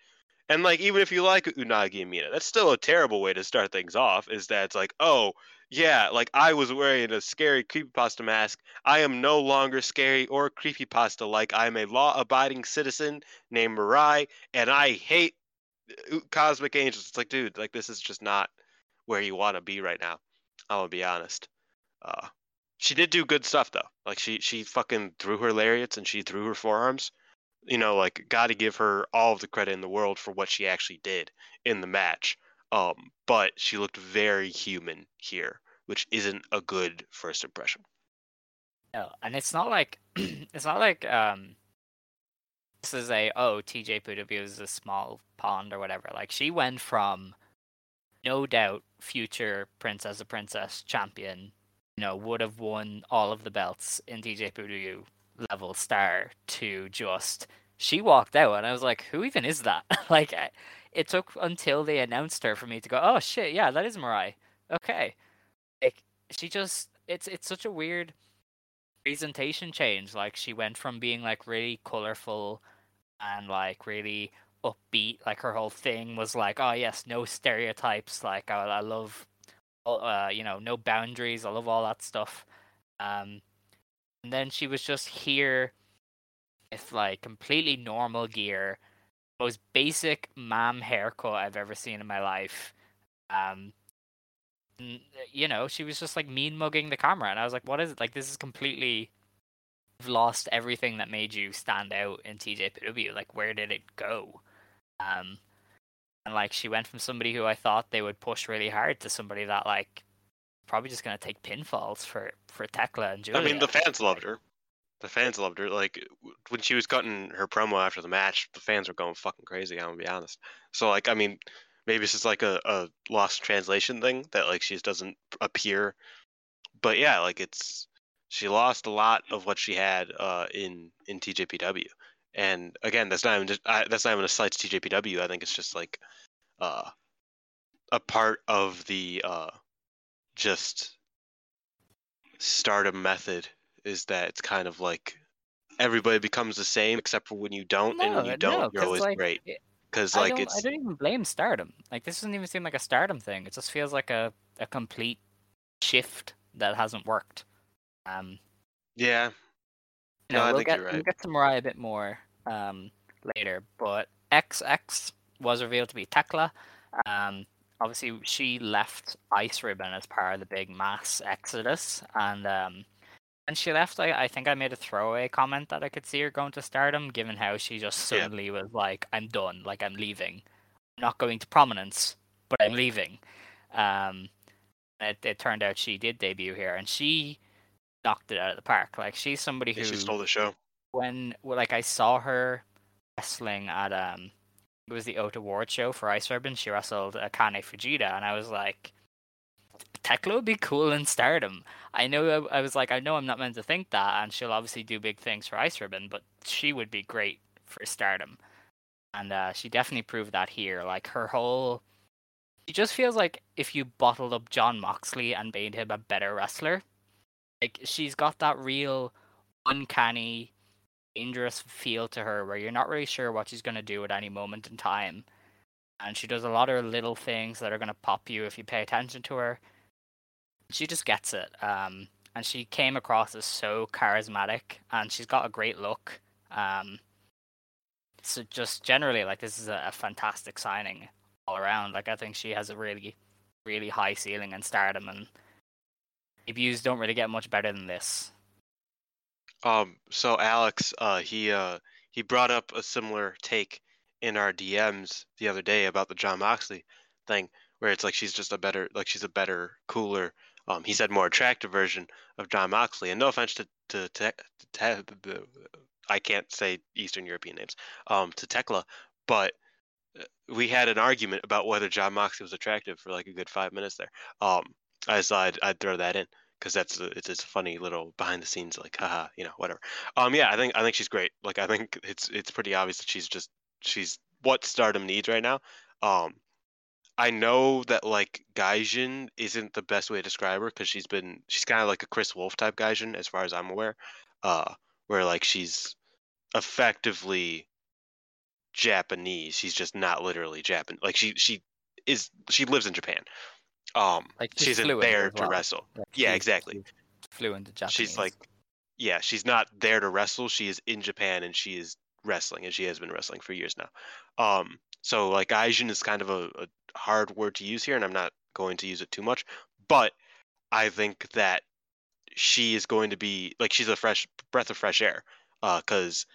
And like, even if you like Unagi and Mina, that's still a terrible way to start things off. Is that it's like, oh yeah, like I was wearing a scary creepypasta mask. I am no longer scary or creepypasta. Like I'm a law-abiding citizen named Mirai and I hate Cosmic Angels. It's like, dude, like this is just not where you want to be right now. I'm gonna be honest. Uh, she did do good stuff though. Like she she fucking threw her lariats and she threw her forearms. You know, like got to give her all of the credit in the world for what she actually did in the match. Um, but she looked very human here, which isn't a good first impression. No, and it's not like it's not like um this is a oh TJ Pudabu is a small pond or whatever. Like she went from no doubt future princess of princess champion, you know, would have won all of the belts in TJ Pudabu level star to just she walked out and I was like, who even is that? like it took until they announced her for me to go, oh shit, yeah, that is Mirai. Okay, like she just it's it's such a weird presentation change. Like she went from being like really colorful and like really upbeat. Like her whole thing was like, oh yes, no stereotypes. Like I, I love, uh, you know, no boundaries. I love all that stuff. Um, and then she was just here with like completely normal gear, most basic mom haircut I've ever seen in my life. Um, n- you know, she was just like mean mugging the camera, and I was like, "What is it? Like, this is completely lost everything that made you stand out in TJPW. Like, where did it go?" Um, and like, she went from somebody who I thought they would push really hard to somebody that like probably just gonna take pinfalls for for Tekla and Julia. I mean, the fans loved her. The fans loved her. Like when she was cutting her promo after the match, the fans were going fucking crazy. I'm gonna be honest. So like, I mean, maybe it's just like a, a lost translation thing that like she just doesn't appear. But yeah, like it's she lost a lot of what she had uh, in in TJPW. And again, that's not even just, I, that's not even a slight to TJPW. I think it's just like uh, a part of the uh, just stardom method is that it's kind of like everybody becomes the same except for when you don't, and when No, you don't, no, you're always like, great. Because like it's I don't even blame stardom. Like this doesn't even seem like a stardom thing. It just feels like a, a complete shift that hasn't worked. Um, yeah, know, No, I we'll think get you're right. we'll get to Mirai a bit more um, later, but XX was revealed to be Tekla. Um, obviously, she left Ice Ribbon as part of the big mass exodus, and um, when she left, I, I think I made a throwaway comment that I could see her going to Stardom, given how she just Yeah. suddenly was like, "I'm done. Like I'm leaving. I'm not going to prominence, but I'm leaving." Um, it, it turned out she did debut here, and she knocked it out of the park. Like she's somebody who she stole the show. when well, like I saw her wrestling at um it was the Oat Award show for Ice Ribbon. She wrestled Akane Fujita, and I was like, Tekla would be cool in Stardom. I know I, I was like, I know I'm not meant to think that, and she'll obviously do big things for Ice Ribbon, but she would be great for Stardom, and uh, she definitely proved that here. Like her whole, she just feels like if you bottled up Jon Moxley and made him a better wrestler, like she's got that real uncanny dangerous feel to her where you're not really sure what she's going to do at any moment in time. And she does a lot of little things that are going to pop you if you pay attention to her. She just gets it. Um, and she came across as so charismatic and she's got a great look. Um, so just generally, like, this is a, a fantastic signing all around. Like, I think she has a really, really high ceiling in stardom and debuts don't really get much better than this. Um, so Alex, uh, he uh, he brought up a similar take in our DMs the other day about the Jon Moxley thing, where it's like she's just a better, like she's a better, cooler. Um, he said more attractive version of Jon Moxley, and no offense to to, to, to, to I can't say Eastern European names, um, to Tekla, but uh, we had an argument about whether Jon Moxley was attractive for like a good five minutes there. Um, I decided I'd throw that in because that's a, it's a funny little behind the scenes like haha you know whatever. Um yeah i think i think she's great. Like i think it's it's pretty obvious that she's just she's what stardom needs right now. Um i know that like gaijin isn't the best way to describe her because she's been she's kind of like a Kris Wolf type gaijin as far as i'm aware. Uh where like she's effectively japanese. She's just not literally japan like she she is she lives in japan um Like she's in fluent there to well. wrestle Like, yeah exactly she's Fluent in Japanese. she's like yeah she's not there to wrestle she is in japan and she is wrestling and she has been wrestling for years now um so like gaijin is kind of a, a hard word to use here and i'm not going to use it too much but i think that she is going to be like she's a fresh breath of fresh air uh because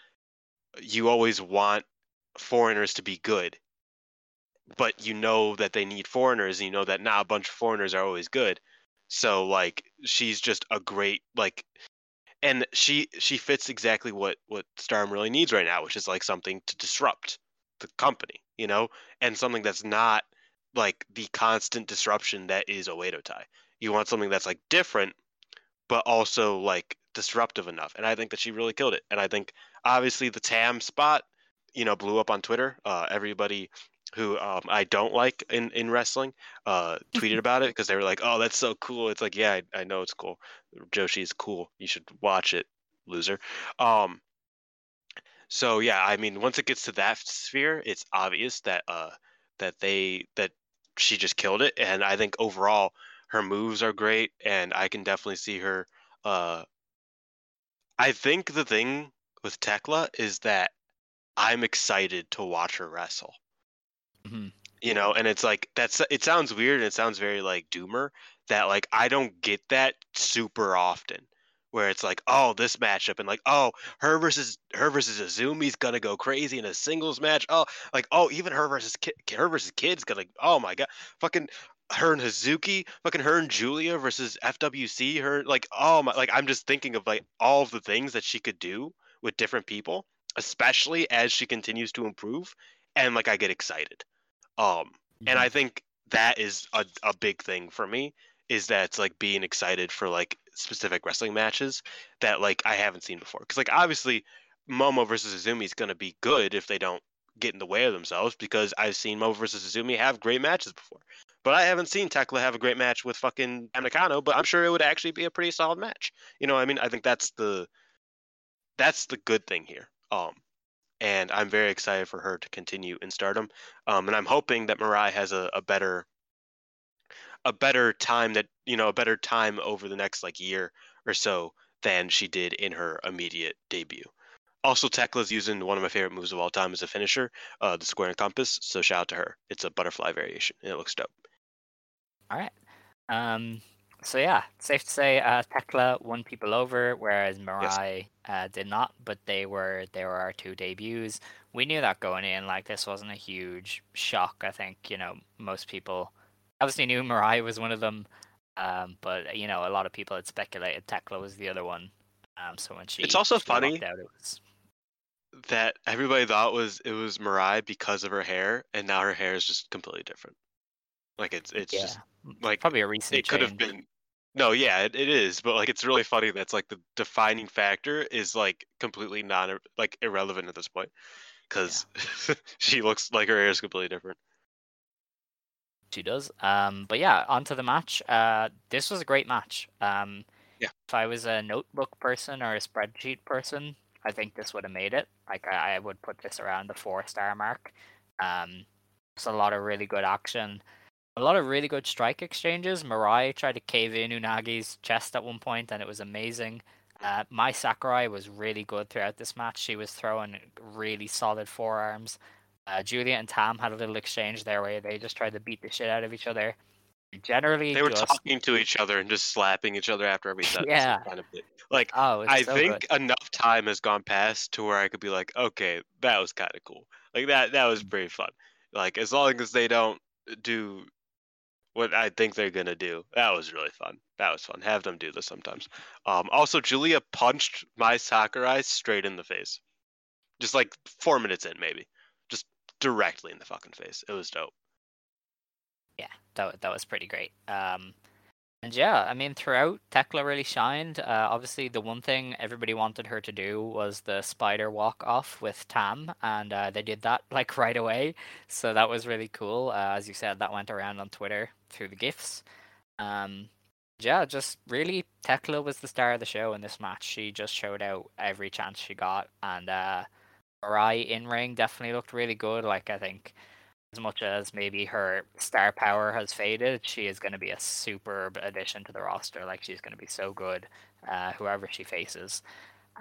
you always want foreigners to be good but you know that they need foreigners and you know that not a bunch of foreigners are always good so like she's just a great like and she she fits exactly what what Stardom really needs right now, which is like something to disrupt the company, you know, and something that's not like the constant disruption that is Oedo Tai. You want something that's like different, but also like disruptive enough. And I think that she really killed it. And I think obviously the Tam spot, you know, blew up on Twitter. Uh, everybody who um, I don't like in, in wrestling uh, tweeted about it because they were like, "Oh, that's so cool." It's like, yeah, I, I know it's cool. Joshi is cool. You should watch it, loser. Um, so yeah, I mean, once it gets to that sphere, it's obvious that uh that they that she just killed it, and I think overall her moves are great, and I can definitely see her. Uh, I think the thing with Tekla is that I'm excited to watch her wrestle Mhm. you know and it's like that's it sounds weird and it sounds very like doomer that like i don't get that super often where it's like oh this matchup and like oh her versus her versus azumi's gonna go crazy in a singles match oh like oh even her versus Ki- her versus kids gonna oh my god fucking her and hazuki fucking her and julia versus fwc her like oh my like i'm just thinking of like all of the things that she could do with different people especially as she continues to improve and like i get excited um and i think that is a, a big thing for me is that it's like being excited for like specific wrestling matches that like i haven't seen before because like obviously momo versus azumi is going to be good if they don't get in the way of themselves because i've seen momo versus azumi have great matches before But I haven't seen Tekla have a great match with fucking Nakano, but I'm sure it would actually be a pretty solid match. You know, I mean, I think that's the that's the good thing here. Um, and I'm very excited for her to continue in Stardom. Um, and I'm hoping that Mirai has a, a better a better time that you know a better time over the next like year or so than she did in her immediate debut. Also, Tekla's using one of my favorite moves of all time as a finisher, uh, the square and compass. So shout out to her. It's a butterfly variation, and it looks dope. All right. Um, so yeah, safe to say uh, Tekla won people over, whereas Mirai yes. uh, did not. But they were they were our two debuts. We knew that going in. Like this wasn't a huge shock. I think you know most people obviously knew Mirai was one of them, um, but you know a lot of people had speculated Tekla was the other one. Um, so when she it's also she funny out, it was that everybody thought was it was Mirai because of her hair, and now her hair is just completely different. Like it's it's yeah. just like probably a recent. It could have been. No, yeah, it, it is, but like it's really funny that's like the defining factor is like completely non like irrelevant at this point because yeah. she looks like her hair is completely different. She does. Um, but yeah, onto the match. Uh, this was a great match. Um, yeah. If I was a notebook person or a spreadsheet person, I think this would have made it. Like I, I would put this around the four star mark. Um, it's a lot of really good action, a lot of really good strike exchanges. Mirai tried to cave in Unagi's chest at one point, and it was amazing. Uh, Mai Sakurai was really good throughout this match. She was throwing really solid forearms. Uh, Julia and Tam had a little exchange there where they just tried to beat the shit out of each other. Generally, they were just... talking to each other and just slapping each other after every set. Yeah, kind of like oh, I so think good. enough time has gone past to where I could be like, okay, that was kind of cool. Like that, that was pretty fun. Like as long as they don't do what I think they're gonna do, that was really fun. That was fun. Have them do this sometimes. Um, also, Julia punched Mai Sakurai straight in the face, just like four minutes in, maybe, just directly in the fucking face. It was dope yeah, that that was pretty great. Um, and yeah, I mean, throughout Tekla really shined. Uh, obviously, the one thing everybody wanted her to do was the spider walk off with Tam, and uh, they did that like right away. So that was really cool. Uh, as you said, that went around on Twitter through the gifs. Um, yeah, just really, Tekla was the star of the show in this match. She just showed out every chance she got, and uh, Mirai in ring definitely looked really good. Like I think as much as maybe her star power has faded, she is going to be a superb addition to the roster. Like she's going to be so good, uh, whoever she faces.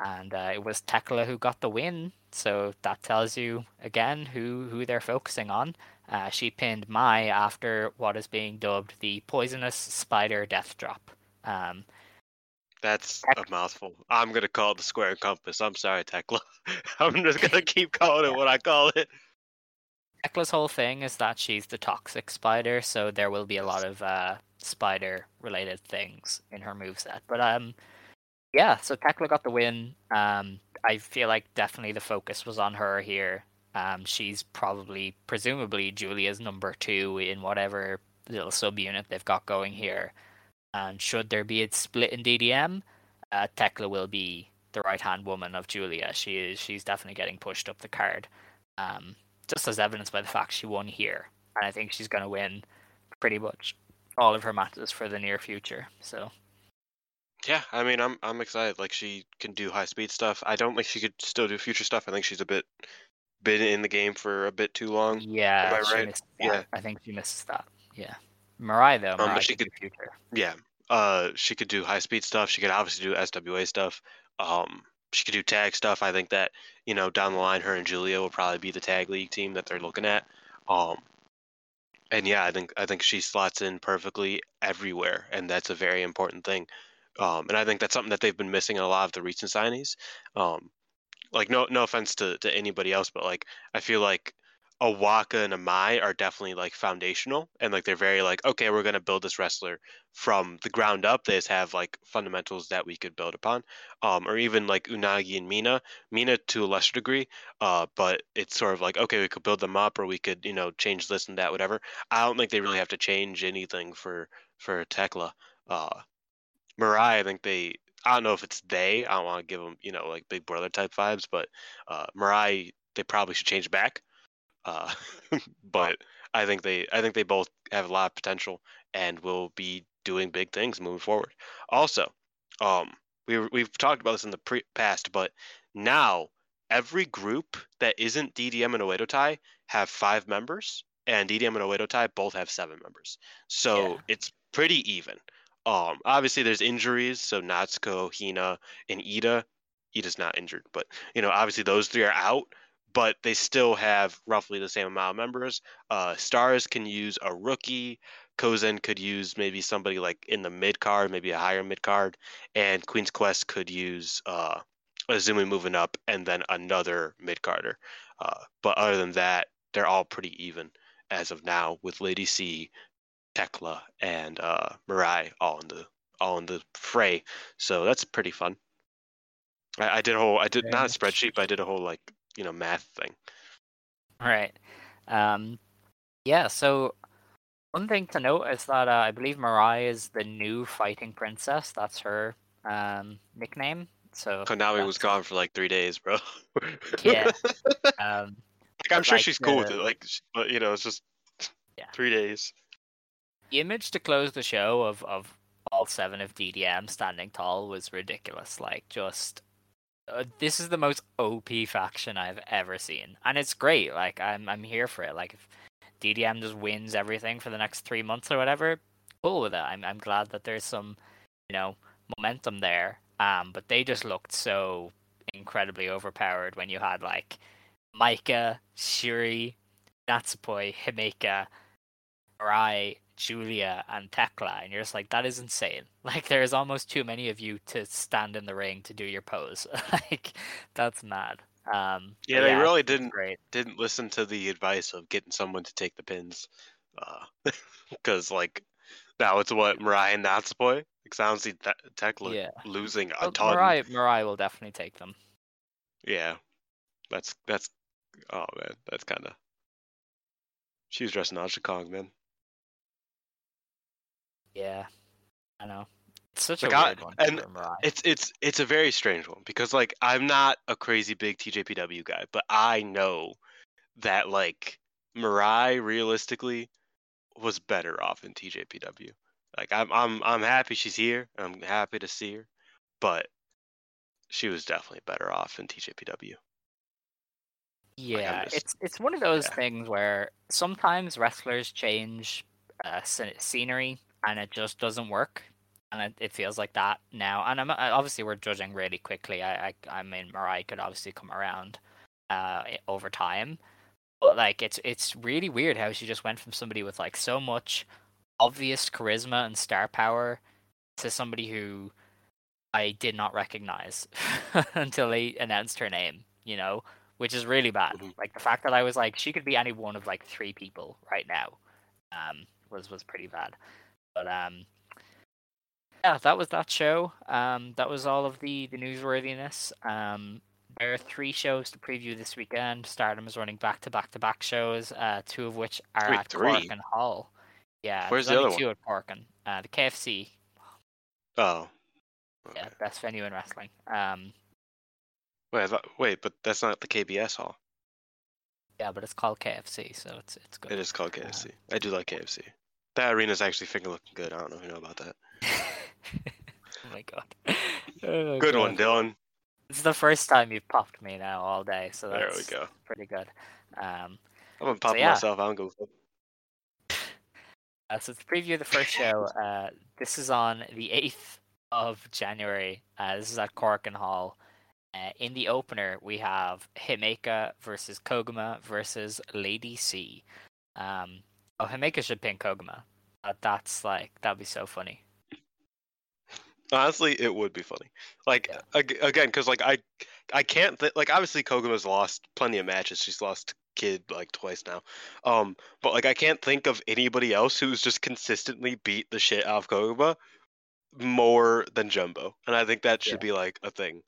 And uh, it was Tekla who got the win, so that tells you again who who they're focusing on. Uh, she pinned Mai after what is being dubbed the poisonous spider death drop. Um, that's a mouthful. I'm gonna call it the square compass. I'm sorry, Tekla. I'm just gonna keep calling it what I call it. Tekla's whole thing is that she's the toxic spider, so there will be a lot of uh, spider related things in her moveset. But um yeah, so Tekla got the win. Um I feel like definitely the focus was on her here. Um she's probably presumably Julia's number two in whatever little subunit they've got going here. And should there be a split in DDM, uh, Tekla will be the right hand woman of Julia. She is she's definitely getting pushed up the card. Um, just as evidenced by the fact she won here, and I think she's going to win pretty much all of her matches for the near future. So. Yeah, I mean, I'm I'm excited. Like she can do high speed stuff. I don't think she could still do future stuff. I think she's a bit been in the game for a bit too long. Yeah, Am I right? Yeah, I think she misses that. Yeah, Mirai though. Um, but she could, could future. Yeah, uh, she could do high speed stuff. She could obviously do SWA stuff. Um, she could do tag stuff. I think that you know down the line, her and Julia will probably be the tag league team that they're looking at. Um, and yeah, I think I think she slots in perfectly everywhere, and that's a very important thing. Um, and I think that's something that they've been missing in a lot of the recent signees. Um, like no no offense to to anybody else, but like I feel like a Waka and a Mai are definitely like foundational and like they're very like okay we're gonna build this wrestler from the ground up. They just have like fundamentals that we could build upon, um, or even like Unagi and Mina, Mina to a lesser degree, uh, but it's sort of like okay we could build them up or we could you know change this and that whatever. I don't think they really have to change anything for for Tekla. Uh, Mirai, I think they I don't know if it's they. I don't want to give them, you know, like big brother type vibes, but uh, Mirai, they probably should change back. Uh, but I think they I think they both have a lot of potential and will be doing big things moving forward. Also, um, we we've talked about this in the pre- past, but now every group that isn't DDM and Oedo Tai have five members, and DDM and Oedo Tai both have seven members. So Yeah. it's pretty even. Um, obviously there's injuries, so Natsuko, Hina, and Iida. Iida's not injured, but you know, obviously those three are out, but they still have roughly the same amount of members. Uh, Stars can use a rookie. Kozen could use maybe somebody like in the mid card, maybe a higher mid card, and Queen's Quest could use uh, Azumi moving up and then another mid carder. Uh, but other than that, they're all pretty even as of now, with Lady C, Tekla, and uh, Mirai all in the all in the fray. So that's pretty fun. I, I did a whole I did not a spreadsheet, but I did a whole like you know math thing. Right. Um, yeah, so one thing to note is that uh, I believe Mirai is the new fighting princess. That's her um, nickname. So Konami was gone for like three days, bro. Yeah. Um, like I'm sure like, she's cool with it. Like, but you know, it's just Yeah. three days. the image to close the show of, of all seven of DDM standing tall was ridiculous. Like, just uh, this is the most OP faction I've ever seen, and it's great. Like, I'm I'm here for it. Like, if DDM just wins everything for the next three months or whatever, cool with it. I'm I'm glad that there's some, you know, momentum there. Um, but they just looked so incredibly overpowered when you had like Maika, Syuri, Natsupoi, Himeka, Mirai, Julia, and Tekla, and you're just like, that is insane. Like, there's almost too many of you to stand in the ring to do your pose. like, that's mad. Um, Yeah, they really didn't Great. didn't listen to the advice of getting someone to take the pins, because like now it's what Mirai and Natsupoi. Like, I don't see Te- Tekla Yeah. losing a Well, ton. Mirai, Mirai will definitely take them. Yeah, that's that's oh man, that's kind of. She was dressing Aja Kong, man. Yeah, I know. It's such Like, a I- weird one and. It's it's it's a very strange one because like I'm not a crazy big TJPW guy, but I know that like Mirai realistically was better off in TJPW. Like I'm I'm I'm happy she's here. I'm happy to see her, but she was definitely better off in TJPW. Yeah, just- it's it's one of those yeah. things where sometimes wrestlers change uh, scenery and it just doesn't work, and it, it feels like that now. And I'm obviously we're judging really quickly. I I, I mean Mirai could obviously come around uh over time, but like it's it's really weird how she just went from somebody with like so much obvious charisma and star power to somebody who I did not recognize until they announced her name. You know which is really bad. Mhm. Like the fact that I was like, she could be any one of like three people right now, um, was was pretty bad. But um, yeah, that was that show. Um, that was all of the the newsworthiness. Um, there are three shows to preview this weekend. Stardom is running back to back to back shows, uh, two of which are Wait, at three? And Hall. Yeah, Where's the other two at Korakuen uh, the KFC. Oh. Yeah, Okay. best venue in wrestling. Um, Wait, thought, wait, but that's not the KBS hall. yeah, but it's called KFC, so it's it's good. It is called KFC. I do like KFC. That arena's actually finger looking good. I don't know if you know about that. oh my god. Oh, Good God. one, Dylan. It's the first time you've popped me now all day, so There that's we go. pretty good. Um, I'm gonna pop yeah. myself. I'm going. uh, so to preview of the first show, uh, this is on the 8th of January. Uh, this is at Korakuen Hall. Uh, in the opener, we have Himeka versus Koguma versus Lady C. Um, oh, Himeka should pin Koguma. Uh, that's like, that'd be so funny. Honestly, it would be funny. Like Yeah. ag- again, because like I, I can't th- like obviously Koguma's lost plenty of matches. She's lost Kid like twice now. Um, but like I can't think of anybody else who's just consistently beat the shit out of Koguma more than Jumbo, and I think that should Yeah. be like a thing.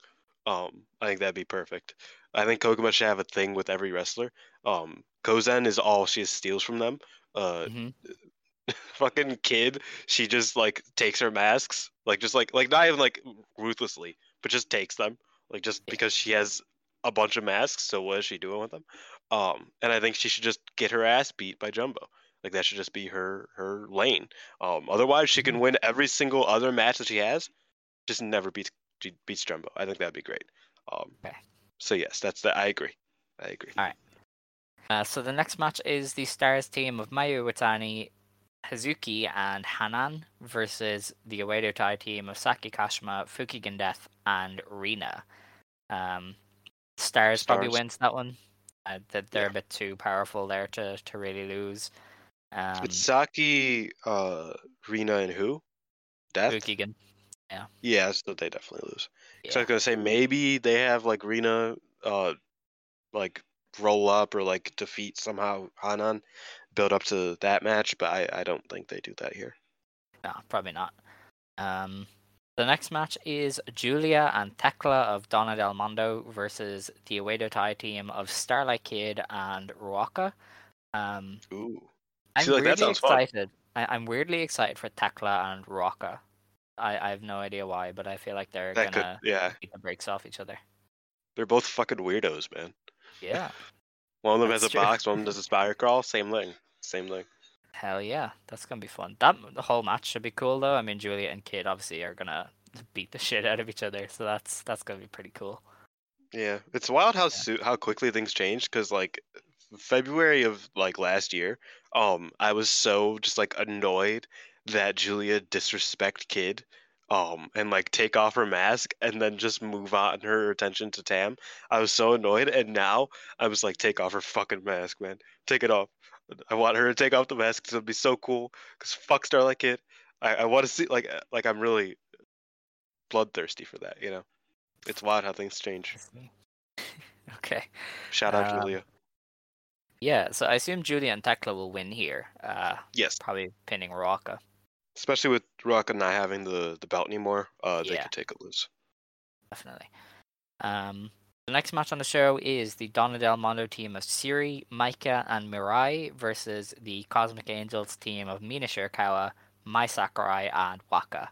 Um, I think that'd be perfect. I think Koguma should have a thing with every wrestler. Um, Kozen is all she steals from them. Uh, Mhm. fucking kid she just like takes her masks like just like like not even like ruthlessly but just takes them like just Yeah. because she has a bunch of masks so what is she doing with them um and i think she should just get her ass beat by jumbo Like that should just be her her lane. Um, otherwise, she Mm-hmm. can win every single other match that she has, just never beats she beats Jumbo. I think that'd be great. Um. So yes, that's the. I agree. I agree. All right. Uh, so the next match is the Stars team of Mayu Iwatani, Hazuki, and Hanan versus the Oedo Tai team of Saki Kashima, Fukigen Death, and Rina. Um, Stars, probably wins that one. Uh, that they're Yeah. a bit too powerful there to, to really lose. Um, it's Saki, uh, Rina, and who? Death. Fukigen. Yeah, Yeah, so they definitely lose. Yeah. So I was gonna say maybe they have like Rina, uh, like roll up or like defeat somehow Hanan, build up to that match, but I I don't think they do that here. No, probably not. Um, the next match is Julia and Tekla of Donna Del Mondo versus the Oedo Tai team of Starlight Kid and Ruaka. Um, Ooh. I'm See, like, that weirdly sounds fun. excited. I, I'm weirdly excited for Tekla and Ruaka. I, I have no idea why, but I feel like they're That gonna yeah. beat the brakes off each other. They're both fucking weirdos, man. Yeah, One of them That's has a true. box, one of them does a spider crawl, same thing. Same thing. hell yeah, that's gonna be fun. That the whole match should be cool though. I mean, Julia and Kid obviously are gonna beat the shit out of each other, so that's that's gonna be pretty cool. Yeah, it's wild how soo- how quickly things change. Cause like February of like last year, um, I was so just like annoyed that Julia disrespect Kid, um, and like take off her mask and then just move on her attention to Tam. I was so annoyed, and now I was like, take off her fucking mask, man, take it off. I want her to take off the mask. 'cause It'll be so cool. Cause fuck Starlight Kid. I, I want to see like uh, like I'm really bloodthirsty for that. You know, it's wild how things change. okay. Shout out Um, Julia. Yeah, so I assume Julia and Tekla will win here. Uh, Yes, probably pinning Ruaka. Especially with Rock not having the, the belt anymore, uh, they Yeah. could take a lose. Definitely. Um, the next match on the show is the Donna Del Mondo team of Syuri, Maika, and Mirai versus the Cosmic Angels team of Mina Shirakawa, Mai Sakurai, and Waka.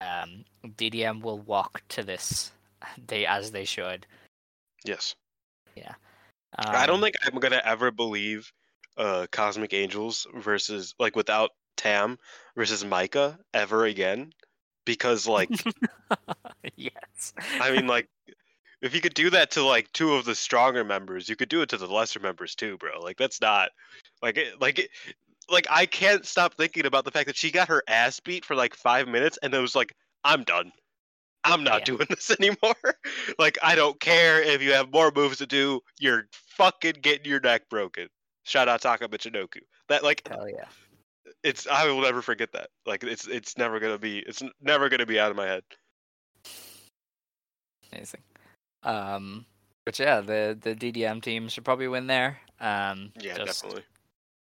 Um, DDM will walk to this, they as they should. Yes, Um, I don't think I'm gonna ever believe uh, Cosmic Angels versus like without Tam versus Maika ever again, because like yes. I mean like if you could do that to like two of the stronger members, you could do it to the lesser members too, bro. Like that's not like like like I can't stop thinking about the fact that she got her ass beat for like five minutes and it was like I'm done. I'm not Yeah. doing this anymore. like I don't care if you have more moves to do. You're fucking getting your neck broken. Shout out Taka Michinoku. That like Hell yeah. It's I will never forget that. Like it's it's never gonna be it's never gonna be out of my head. Amazing. Um, but yeah, the the DDM team should probably win there. Um, Yeah, definitely.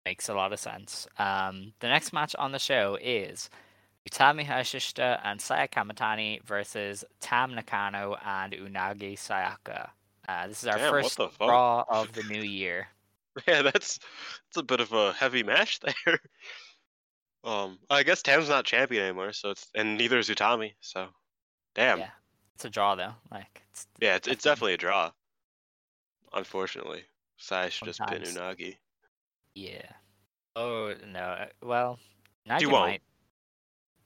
makes a lot of sense. Um, the next match on the show is Utami Hayashishita and Saya Kamitani versus Tam Nakano and Unagi Sayaka. Uh, this is our Damn, first? Raw of the new year. Yeah, that's that's a bit of a heavy match there. Um, I guess Tam's not champion anymore, so it's and neither is Utami. So, damn. Yeah, it's a draw though. Like, it's, Yeah, it's, it's definitely a draw. Unfortunately, Sai should just pin Unagi. yeah. Oh no. uh, Well, Unagi He won't. might.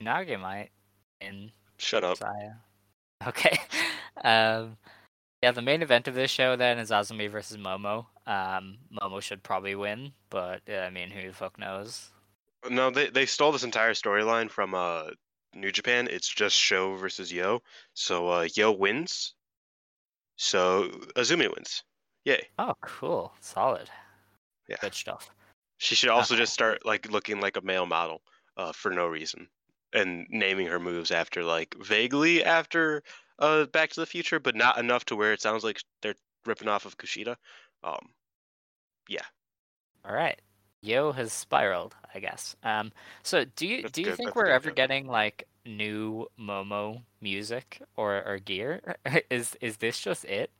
Unagi might. In Shut up. Saya. Okay. Um, yeah, the main event of this show then is Azumi versus Momo. Um, Momo should probably win, but uh, I mean, who the fuck knows? No, they they stole this entire storyline from uh New Japan. It's just SHO versus YOH. So uh YOH wins. So Azumi wins. Yay. Oh, cool, solid, Yeah. good stuff. She should also Okay. just start like looking like a male model, uh, for no reason, and naming her moves after like vaguely after uh Back to the Future, but not enough to where it sounds like they're ripping off of Kushida. Um, yeah. All right, YOH has spiraled, I guess. Um, so do you That's do you good, think we're good, ever yeah. getting like new Momo music or or gear? is is this just it?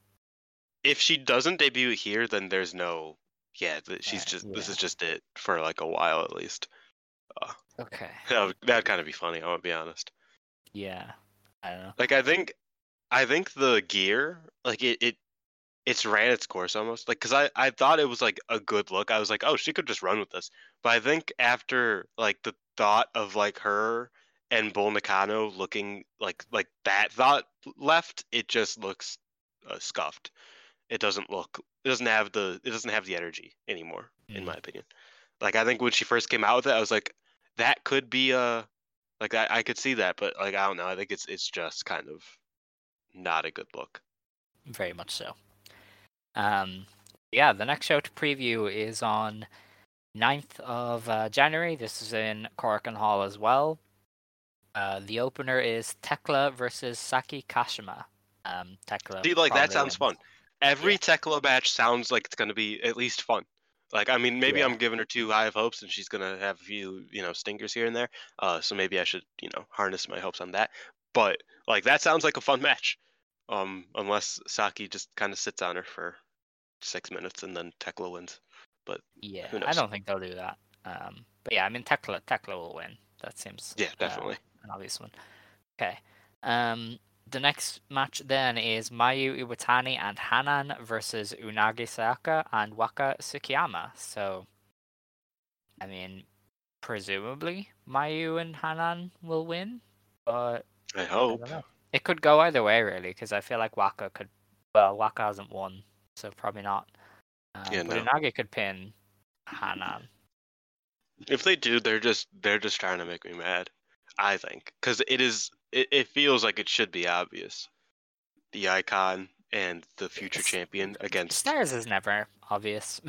if she doesn't debut here, then there's no. Yeah, she's just. This is just it for like a while at least. Okay. That would, that'd kind of be funny. I want to be honest. Yeah. I don't know. Like I think, I think the gear, like it, it, it's ran its course almost. Like, cause I I thought it was like a good look. I was like, oh, she could just run with this. But I think after like the thought of like her and Bull Nakano looking like like that thought left, it just looks uh, scuffed. It doesn't look. It doesn't have the. It doesn't have the energy anymore, in my opinion. Like I think when she first came out with it, I was like, that could be a. Like I, I could see that, but like I don't know. I think it's it's just kind of not a good look. Very much so. Um, yeah, the next show to preview is on 9th of uh, January. This is in Korakuen Hall as well. Uh, the opener is Tekla versus Saki Kashima. Um, Tekla. See, like that sounds wins. fun. Every Yeah. Tekla match sounds like it's gonna be at least fun. Like I mean, maybe Yeah. I'm giving her too high of hopes, and she's gonna have a few, you know, stinkers here and there. Uh, so maybe I should, you know, harness my hopes on that. But like that sounds like a fun match. Um, unless Saki just kind of sits on her for six minutes and then Tekla wins. But Yeah, I don't think they'll do that. Um, but yeah, I mean Tekla Tekla will win. That seems yeah, uh, definitely. an obvious one. Okay. Um, the next match then is Mayu Iwatani and Hanan versus Unagi Sayaka and Waka Tsukiyama. So, I mean, presumably Mayu and Hanan will win, but I I hope. know. It could go either way, really, because I feel like Waka could. Well, Waka hasn't won, so probably not. Um, Yeah, but no. Unagi could pin Hanan. If they do, they're just they're just trying to make me mad. I think because it is it, it feels like it should be obvious. The icon and the future It's- champion against. Stars is never obvious.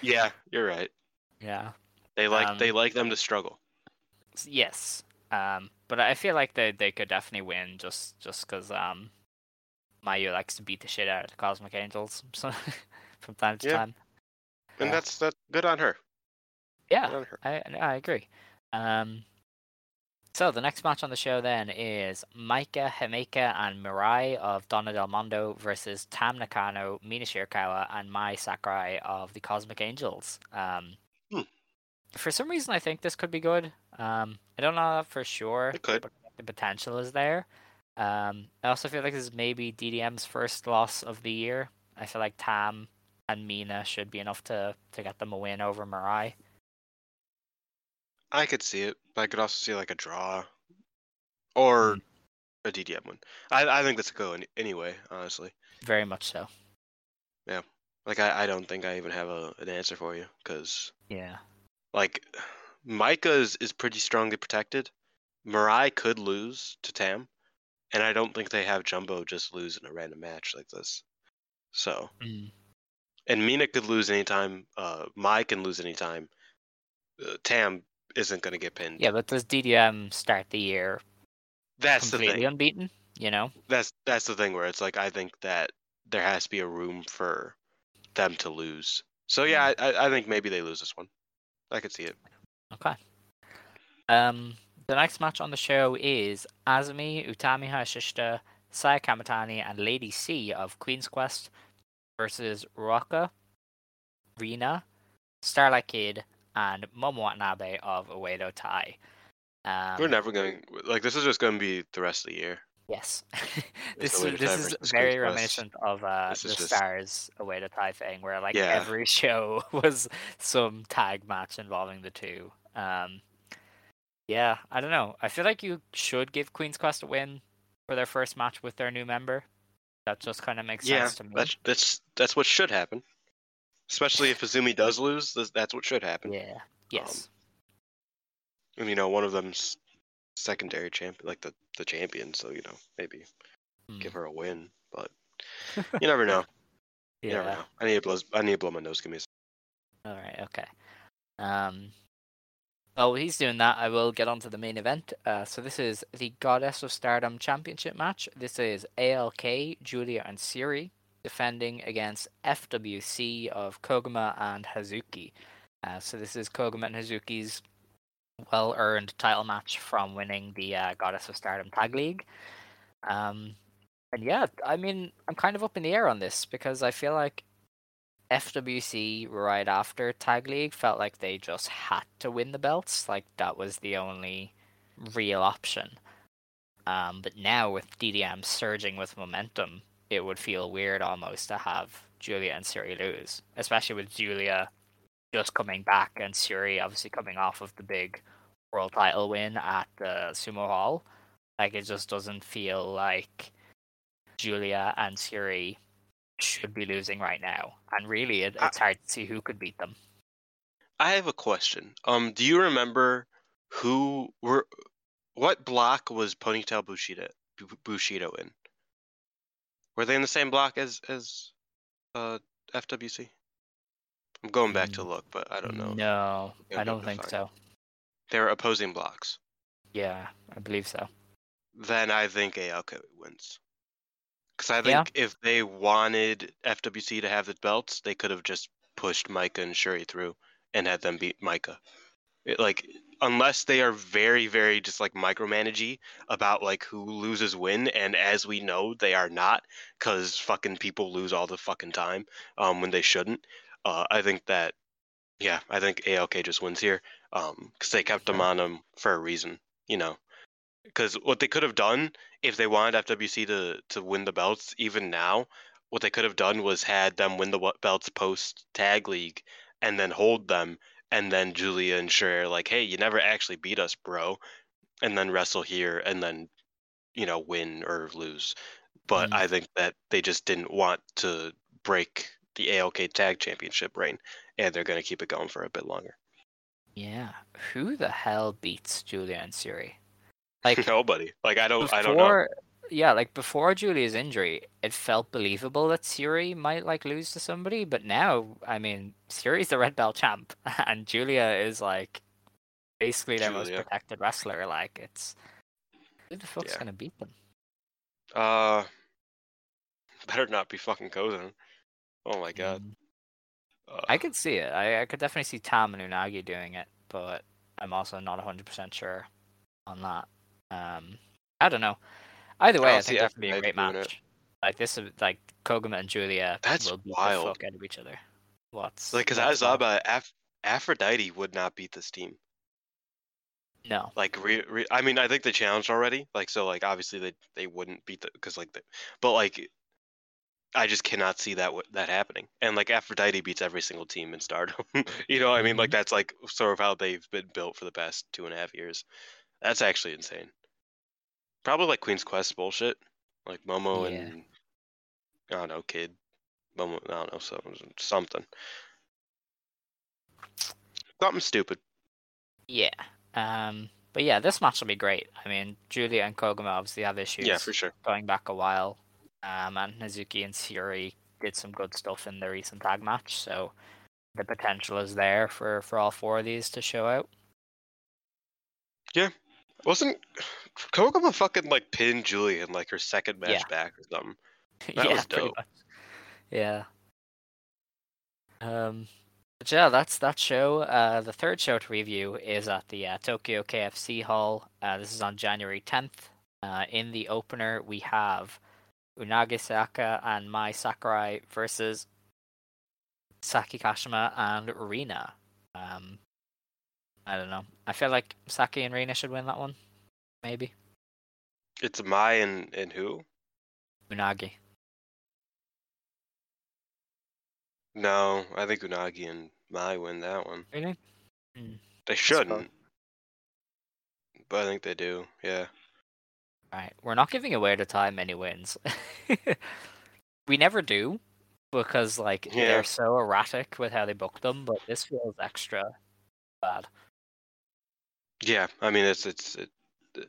Yeah, you're right. yeah. They like Um, they like them to struggle. Yes. Um, but I feel like they they could definitely win just just because um, Mayu likes to beat the shit out of the Cosmic Angels so, from time to Yeah. time. And that's that good on her. Yeah, on her. I I agree. Um, so the next match on the show then is Maika Himeka and Mirai of Donna Del Mondo versus Tam Nakano, Mina Shirakawa, and Mai Sakurai of the Cosmic Angels. Um, Hmm. For some reason, I think this could be good. Um, I don't know for sure, It could. but the potential is there. Um, I also feel like this is maybe DDM's first loss of the year. I feel like Tam and Mina should be enough to, to get them a win over Mirai. I could see it, but I could also see like a draw, or Mm. a DDM one. I I think that's a go any, anyway. Honestly, Very much so. Yeah. Like I, I don't think I even have a, an answer for you because Yeah. Like Maika is, is pretty strongly protected. Mirai could lose to Tam, and I don't think they have Jumbo just lose in a random match like this. So, Mm. and Mina could lose anytime. Uh, Mai can lose anytime. Uh, Tam isn't going to get pinned. Yeah, but does DDM start the year that's the completely thing. unbeaten? You know? That's that's the thing where it's like I think that there has to be a room for them to lose. So yeah, I, I I think maybe they lose this one. I could see it. Okay. Um, the next match on the show is Azumi, Utami Hayashishita, Saya Kamitani, and Lady C of Queen's Quest versus Ruaka, Rina, Starlight Kid, and Momo Watanabe of Oedo Tai. Um, We're never going like this is just going to be the rest of the year. Yes. This is, this is very reminiscent of uh, the just- Stars away to tie thing, where like Yeah. every show was some tag match involving the two. Um, yeah, I don't know. I feel like you should give Queen's Quest a win for their first match with their new member. That just kind of makes Yeah, sense to me. that's that's that's what should happen. Especially if Azumi does lose, that's, that's what should happen. Yeah. Yes. And you know, one of them's secondary champ, like the the champion. So you know, maybe Hmm. give her a win. But you never know. You never know. I need to blow. I need to blow my nose. Give me a. All right. Okay. Um. While he's doing that, I will get on to the main event. Uh, so this is the Goddess of Stardom Championship match. This is ALK, Julia, and Syuri defending against FWC of Koguma and Hazuki. Uh, so this is Koguma and Hazuki's well-earned title match from winning the uh, Goddess of Stardom Tag League. Um, and yeah, I mean, I'm kind of up in the air on this because I feel like FWC right after Tag League felt like they just had to win the belts. Like that was the only real option. Um, but now with DDM surging with momentum, it would feel weird almost to have Julia and Syuri lose, especially with Julia just coming back and Syuri obviously coming off of the big world title win at the Sumo Hall. Like it just doesn't feel like Julia and Syuri should be losing right now. And really, it, it's hard to see who could beat them. I have a question. Um, do you remember who were what block was Ponytail Bushido Bu- Bushido in? Were they in the same block as as uh FWC? I'm going back to Mm, look, but I don't know. No, Yeah, I don't think so. They're opposing blocks. Yeah, I believe so. Then I think ALK wins. Because I Yeah. think if they wanted FWC to have the belts, they could have just pushed Maika and Syuri through and had them beat Maika. It, like, unless they are very, very just like micromanagey about like who loses win, and as we know, they are not, because fucking people lose all the fucking time um, when they shouldn't. Uh, I think that, yeah, I think ALK just wins here um, because they kept them on them for a reason, you know. Because what they could have done if they wanted FWC to to win the belts, even now, what they could have done was had them win the belts post tag league, and then hold them, and then Julia and are like, hey, you never actually beat us, bro, and then wrestle here, and then, you know, win or lose. But Mm. I think that they just didn't want to break the ALK Tag Championship reign, and they're going to keep it going for a bit longer. Yeah, who the hell beats Julia and Syuri? Like Nobody. Like I don't. before, I don't know. yeah, like before Julia's injury, it felt believable that Syuri might like lose to somebody, but now, I mean, Syuri's the red belt champ, and Julia is like basically their most protected wrestler. Like it's who the fuck's Yeah. gonna beat them? Uh, better not be fucking Kozan. Oh my god. Uh, I could see it. I, I could definitely see Tam and Unagi doing it, but I'm also not 100% sure on that. Um, I don't know. Either way, don't I see think this would be a great doing it. match. Like this is like Koguma and Julia That's will beat wild. the fuck out of each other. What's like, cause I what's saw Af- Aphrodite would not beat this team. No. Like, re- re- I mean, I think they challenged already. Like, so, like, obviously they they wouldn't beat the because like, the, but like, I just cannot see that that happening. And like, Aphrodite beats every single team in Stardom. you know, what I mean, like that's like sort of how they've been built for the past two and a half years. That's actually insane. Probably like Queen's Quest bullshit, like Momo Yeah. and I don't know, kid. Momo, I don't know, so, something. Something stupid. Yeah. Um. But yeah, this match will be great. I mean, Julia and Koguma obviously have issues. Yeah, for sure. going back a while. Um, and Hazuki and Syuri did some good stuff in the recent tag match, so the potential is there for, for all four of these to show out. Yeah. Wasn't Koguma fucking like pinned Julia in like her second match Yeah. back or something? That yeah, was dope. Yeah. Um, but yeah, that's that show. Uh, the third show to review is at the uh, Tokyo KFC Hall. Uh, this is on January 10th. Uh, in the opener, we have Unagi Saka and Mai Sakurai versus Saki Kashima and Rina. Um, I don't know. I feel like Saki and Rina should win that one. Maybe. It's Mai and, and who? Unagi. No, I think Unagi and Mai win that one. Really? They shouldn't, but I think they do. Yeah. Right, we're not giving away the time many wins. we never do because like Yeah. they're so erratic with how they book them, but this feels extra bad. Yeah, I mean it's it's. It, it-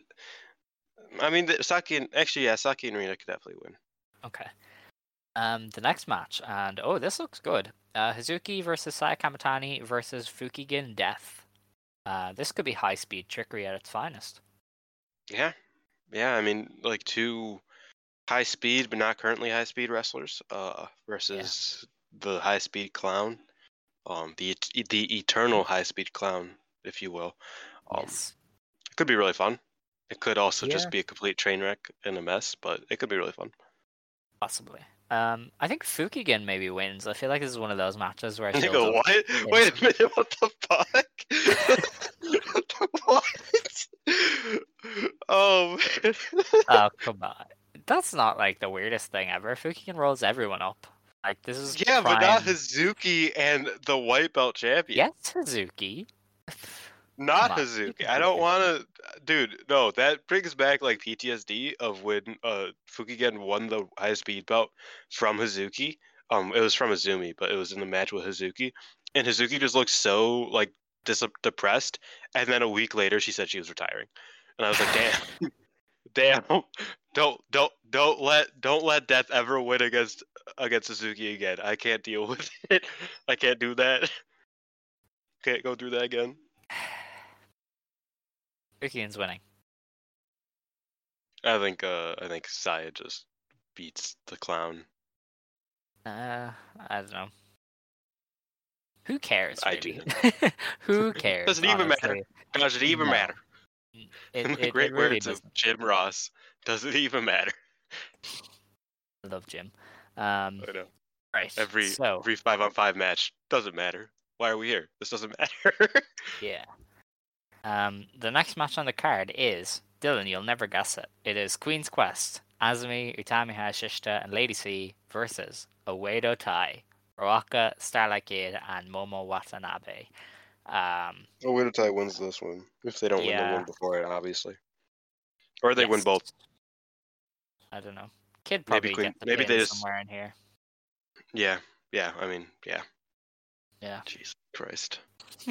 I mean the, Saki and actually yeah, Saki and Rina could definitely win. Okay. Um, the next match, and oh, this looks good. Uh, Hazuki versus Saya Kamitani versus Fukigen Death. Uh, this could be high speed trickery at its finest. Yeah, yeah. I mean like two high speed but not currently high speed wrestlers uh versus the high speed clown, um the the eternal high speed clown, if you will. Um, yes. It could be really fun. It could also Yeah. just be a complete train wreck and a mess, but it could be really fun. Possibly. Um, I think Fukigen maybe wins. I feel like this is one of those matches where I You feels go, a- what? Wait a minute, what the fuck? what? Oh, man. Oh come on! that's not like the weirdest thing ever. Fukigen rolls everyone up. Like this is Yeah, but not prime- Hazuki and the white belt champion. Yes, Suzuki. Not Hazuki. I don't want to, dude. No, that brings back like PTSD of when uh Fukigen won the high speed belt from Hazuki. Um, it was from Azumi, but it was in the match with Hazuki, and Hazuki just looked so like dis- depressed. And then a week later, she said she was retiring, and I was like, damn, damn, don't don't don't let don't let Death ever win against against Suzuki again. I can't deal with it. I can't do that. Can't go through that again. Fukigen's winning. I think uh I think Saya just beats the clown. Uh, I don't know. Who cares? I do. Who cares? Doesn't even matter. Does it even No. matter? It, it, the it great really words of doesn't. Jim Ross, does it even matter? I love Jim. Um, I know. right. Every so every five on five match doesn't matter. Why are we here? This doesn't matter. yeah. Um, the next match on the card is Dylan. You'll never guess it. It is Queen's Quest. Azumi, Utami Hayashishita, and Lady C versus Oedo Tai, Ruaka, Starlight Kid, and Momo Watanabe. Um, Oedo wins this one. If they don't win the one before it, obviously. Or they win both. I don't know. Kid Maybe probably Queen- get the maybe they just- somewhere in here. Yeah. Yeah. I mean, yeah. Yeah. Jesus Christ.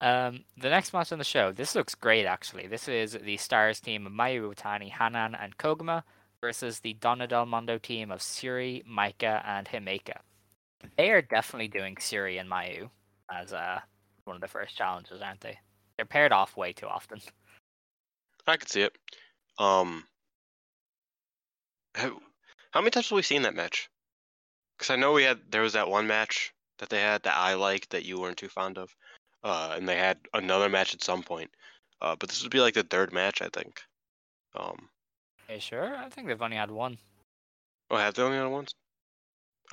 Um, the next match on the show, this looks great actually. This is the Stars team of Mayu Iwatani, Hanan, and Koguma versus the Donna Del Mondo team of Syuri, Maika, and Himeka. They are definitely doing Syuri and Mayu as uh, one of the first challenges, aren't they? They're paired off way too often. I could see it. Um. How, how many times have we seen that match? Because I know we had there was that one match that they had that I liked that you weren't too fond of, uh, and they had another match at some point. Uh, but this would be like the third match, I think. Um. Are you sure? I think they've only had one. Oh, have they only had once?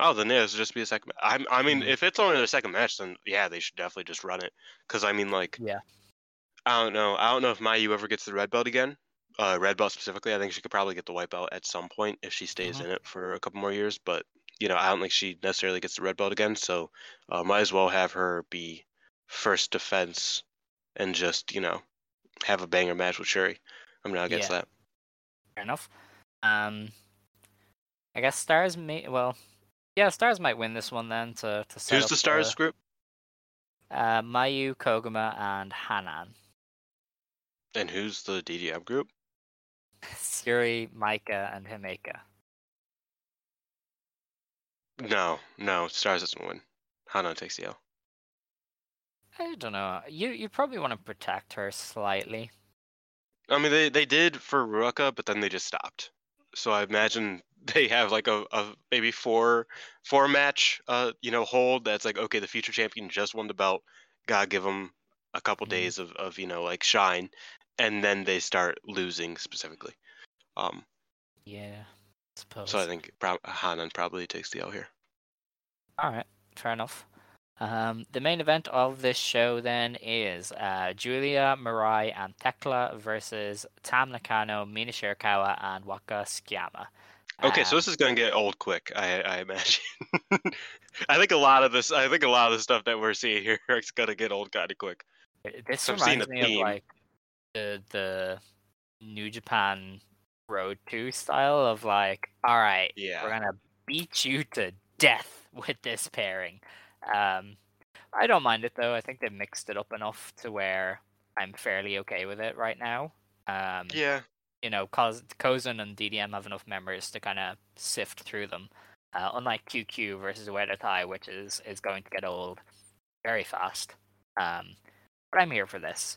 Oh, then yeah, this just be a second. I, I mean, Mhm. if it's only the second match, then yeah, they should definitely just run it. Because I mean, like, Yeah. I don't know. I don't know if Mayu ever gets the red belt again. Uh, red belt specifically. I think she could probably get the white belt at some point if she stays Mhm. in it for a couple more years. But you know, I don't think she necessarily gets the red belt again. So uh, might as well have her be first defense and just you know have a banger match with Syuri. I'm not against Yeah. that. Fair enough. Um, I guess Stars may well, yeah, Stars might win this one then to to set Who's the stars group? Uh, Mayu, Koguma, and Hanan. And who's the DDM group? Syuri, Maika, and Himeka. No, no, Stars doesn't win. Hana takes the L. I don't know. You you probably want to protect her slightly. I mean, they they did for Ruaka, but then they just stopped. So I imagine they have like a, a maybe four four match uh you know hold that's like okay the future champion just won the belt, gotta give them a couple Mhm. days of of you know like shine, and then they start losing specifically. Um, Yeah, I suppose. so I think prob- Hanan probably takes the L here. All right, fair enough. Um, the main event of this show then is uh, Julia, Mirai, and Tekla versus Tam Nakano, Mina Shirakawa, and Waka Tsukiyama. Okay, so Um, this is gonna get old quick, I I imagine. I think a lot of this, I think a lot of the stuff that we're seeing here is gonna get old kind of quick. This seen reminds me of like the the New Japan Road to style of like, all right, Yeah. we're gonna beat you to death with this pairing. Um, I don't mind it though. I think they've mixed it up enough to where I'm fairly okay with it right now. Um, Yeah. you know, cause Kozan and DDM have enough members to kind of sift through them. Uh, unlike QQ versus Oedo Tai, which is is going to get old very fast. Um, but I'm here for this,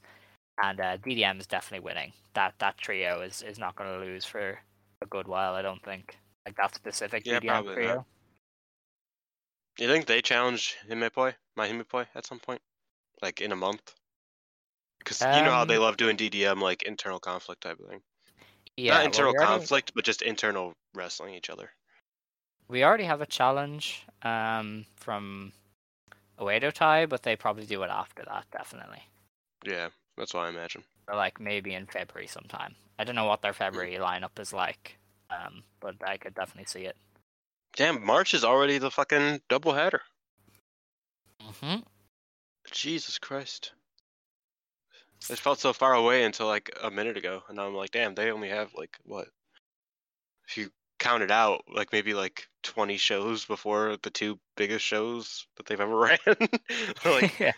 and uh, DDM is definitely winning. That that trio is is not going to lose for a good while. I don't think. Like that specific Yeah, DDM probably not. You think they challenge Himepoi, my Himepoi, at some point, like in a month? Because you know how they Um, love doing DDM, like internal conflict type of thing. Yeah, Not well, internal we already- conflict, but just internal wrestling each other. We already have a challenge um, from Oedo Tai, but they probably do it after that, definitely. Yeah, that's what I imagine. or like maybe in February sometime. I don't know what their February lineup is like. Um, but I could definitely see it. Damn, March is already the fucking doubleheader. Mm-hmm. Jesus Christ. It felt so far away until like a minute ago, and now I'm like, damn, they only have like what? If you count it out, like maybe like 20 shows before the two biggest shows that they've ever ran. like yeah.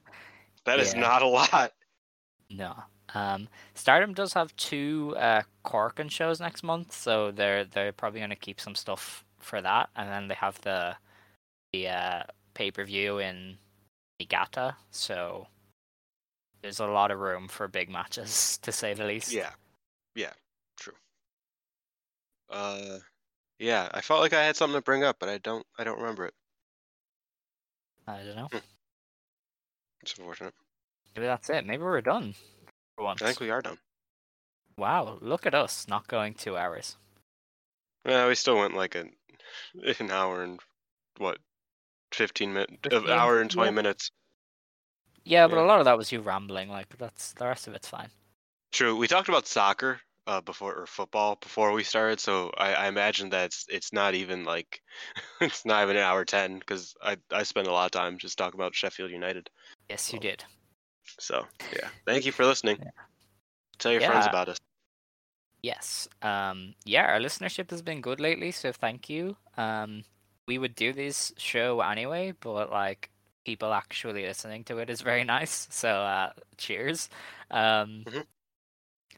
that is Yeah. not a lot. No. Um, Stardom does have two uh, Korakuen shows next month, so they're they're probably going to keep some stuff for that, and then they have the the uh, pay per view in Niigata, so there's a lot of room for big matches, to say the least. Yeah, yeah, true. Uh, yeah, I felt like I had something to bring up, but I don't. I don't remember it. I don't know. It's unfortunate. Maybe that's it. Maybe we're done for once. I think we are done. Wow, look at us not going two hours. Yeah, we still went like an an hour and what, fifteen minutes, an hour and twenty yeah. minutes. Yeah, but Yeah. a lot of that was you rambling. Like that's the rest of it's fine. True. We talked about soccer uh, before or football before we started, so I, I imagine that it's, it's not even like it's not even an hour ten because I I spend a lot of time just talking about Sheffield United. Yes, you did. So yeah, thank you for listening. Tell your friends about us. Yes. Um, yeah, our listenership has been good lately, so thank you. Um, we would do this show anyway, but like people actually listening to it is very nice. So uh, cheers. Um, Mhm.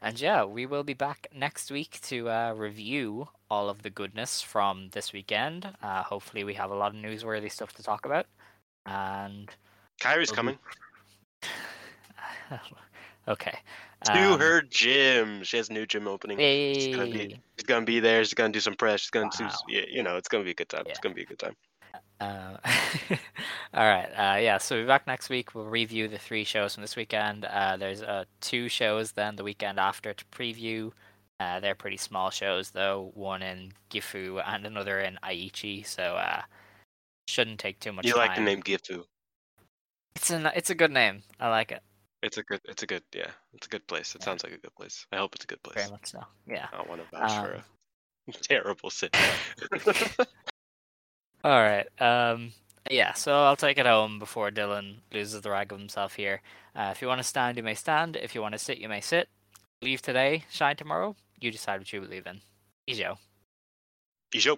And yeah, we will be back next week to uh, review all of the goodness from this weekend. Uh, hopefully, we have a lot of newsworthy stuff to talk about. And Kyrie's Well, we- coming okay. to um, her gym. She has a new gym opening. She's gonna be she's gonna be there. She's gonna do some press. She's gonna do Wow. yeah, you know, it's gonna be a good time. It's gonna be a good time. Uh, all right. Uh, yeah. So we'll be back next week. We'll review the three shows from this weekend. Uh, there's uh, two shows then the weekend after to preview. Uh, they're pretty small shows though. One in Gifu and another in Aichi. So uh, shouldn't take too much You time. like the name Gifu? It's a it's a good name. I like it It's a good. It's a good. Yeah, it's a good place. It sounds like a good place. I hope it's a good place. very much so. Yeah. I don't want to bash for Um, a terrible city. All right. Um. Yeah. So I'll take it home before Dylan loses the rag of himself here. Uh, if you want to stand, you may stand. If you want to sit, you may sit. Leave today, shine tomorrow. You decide what you believe in. Ijo. Ijo.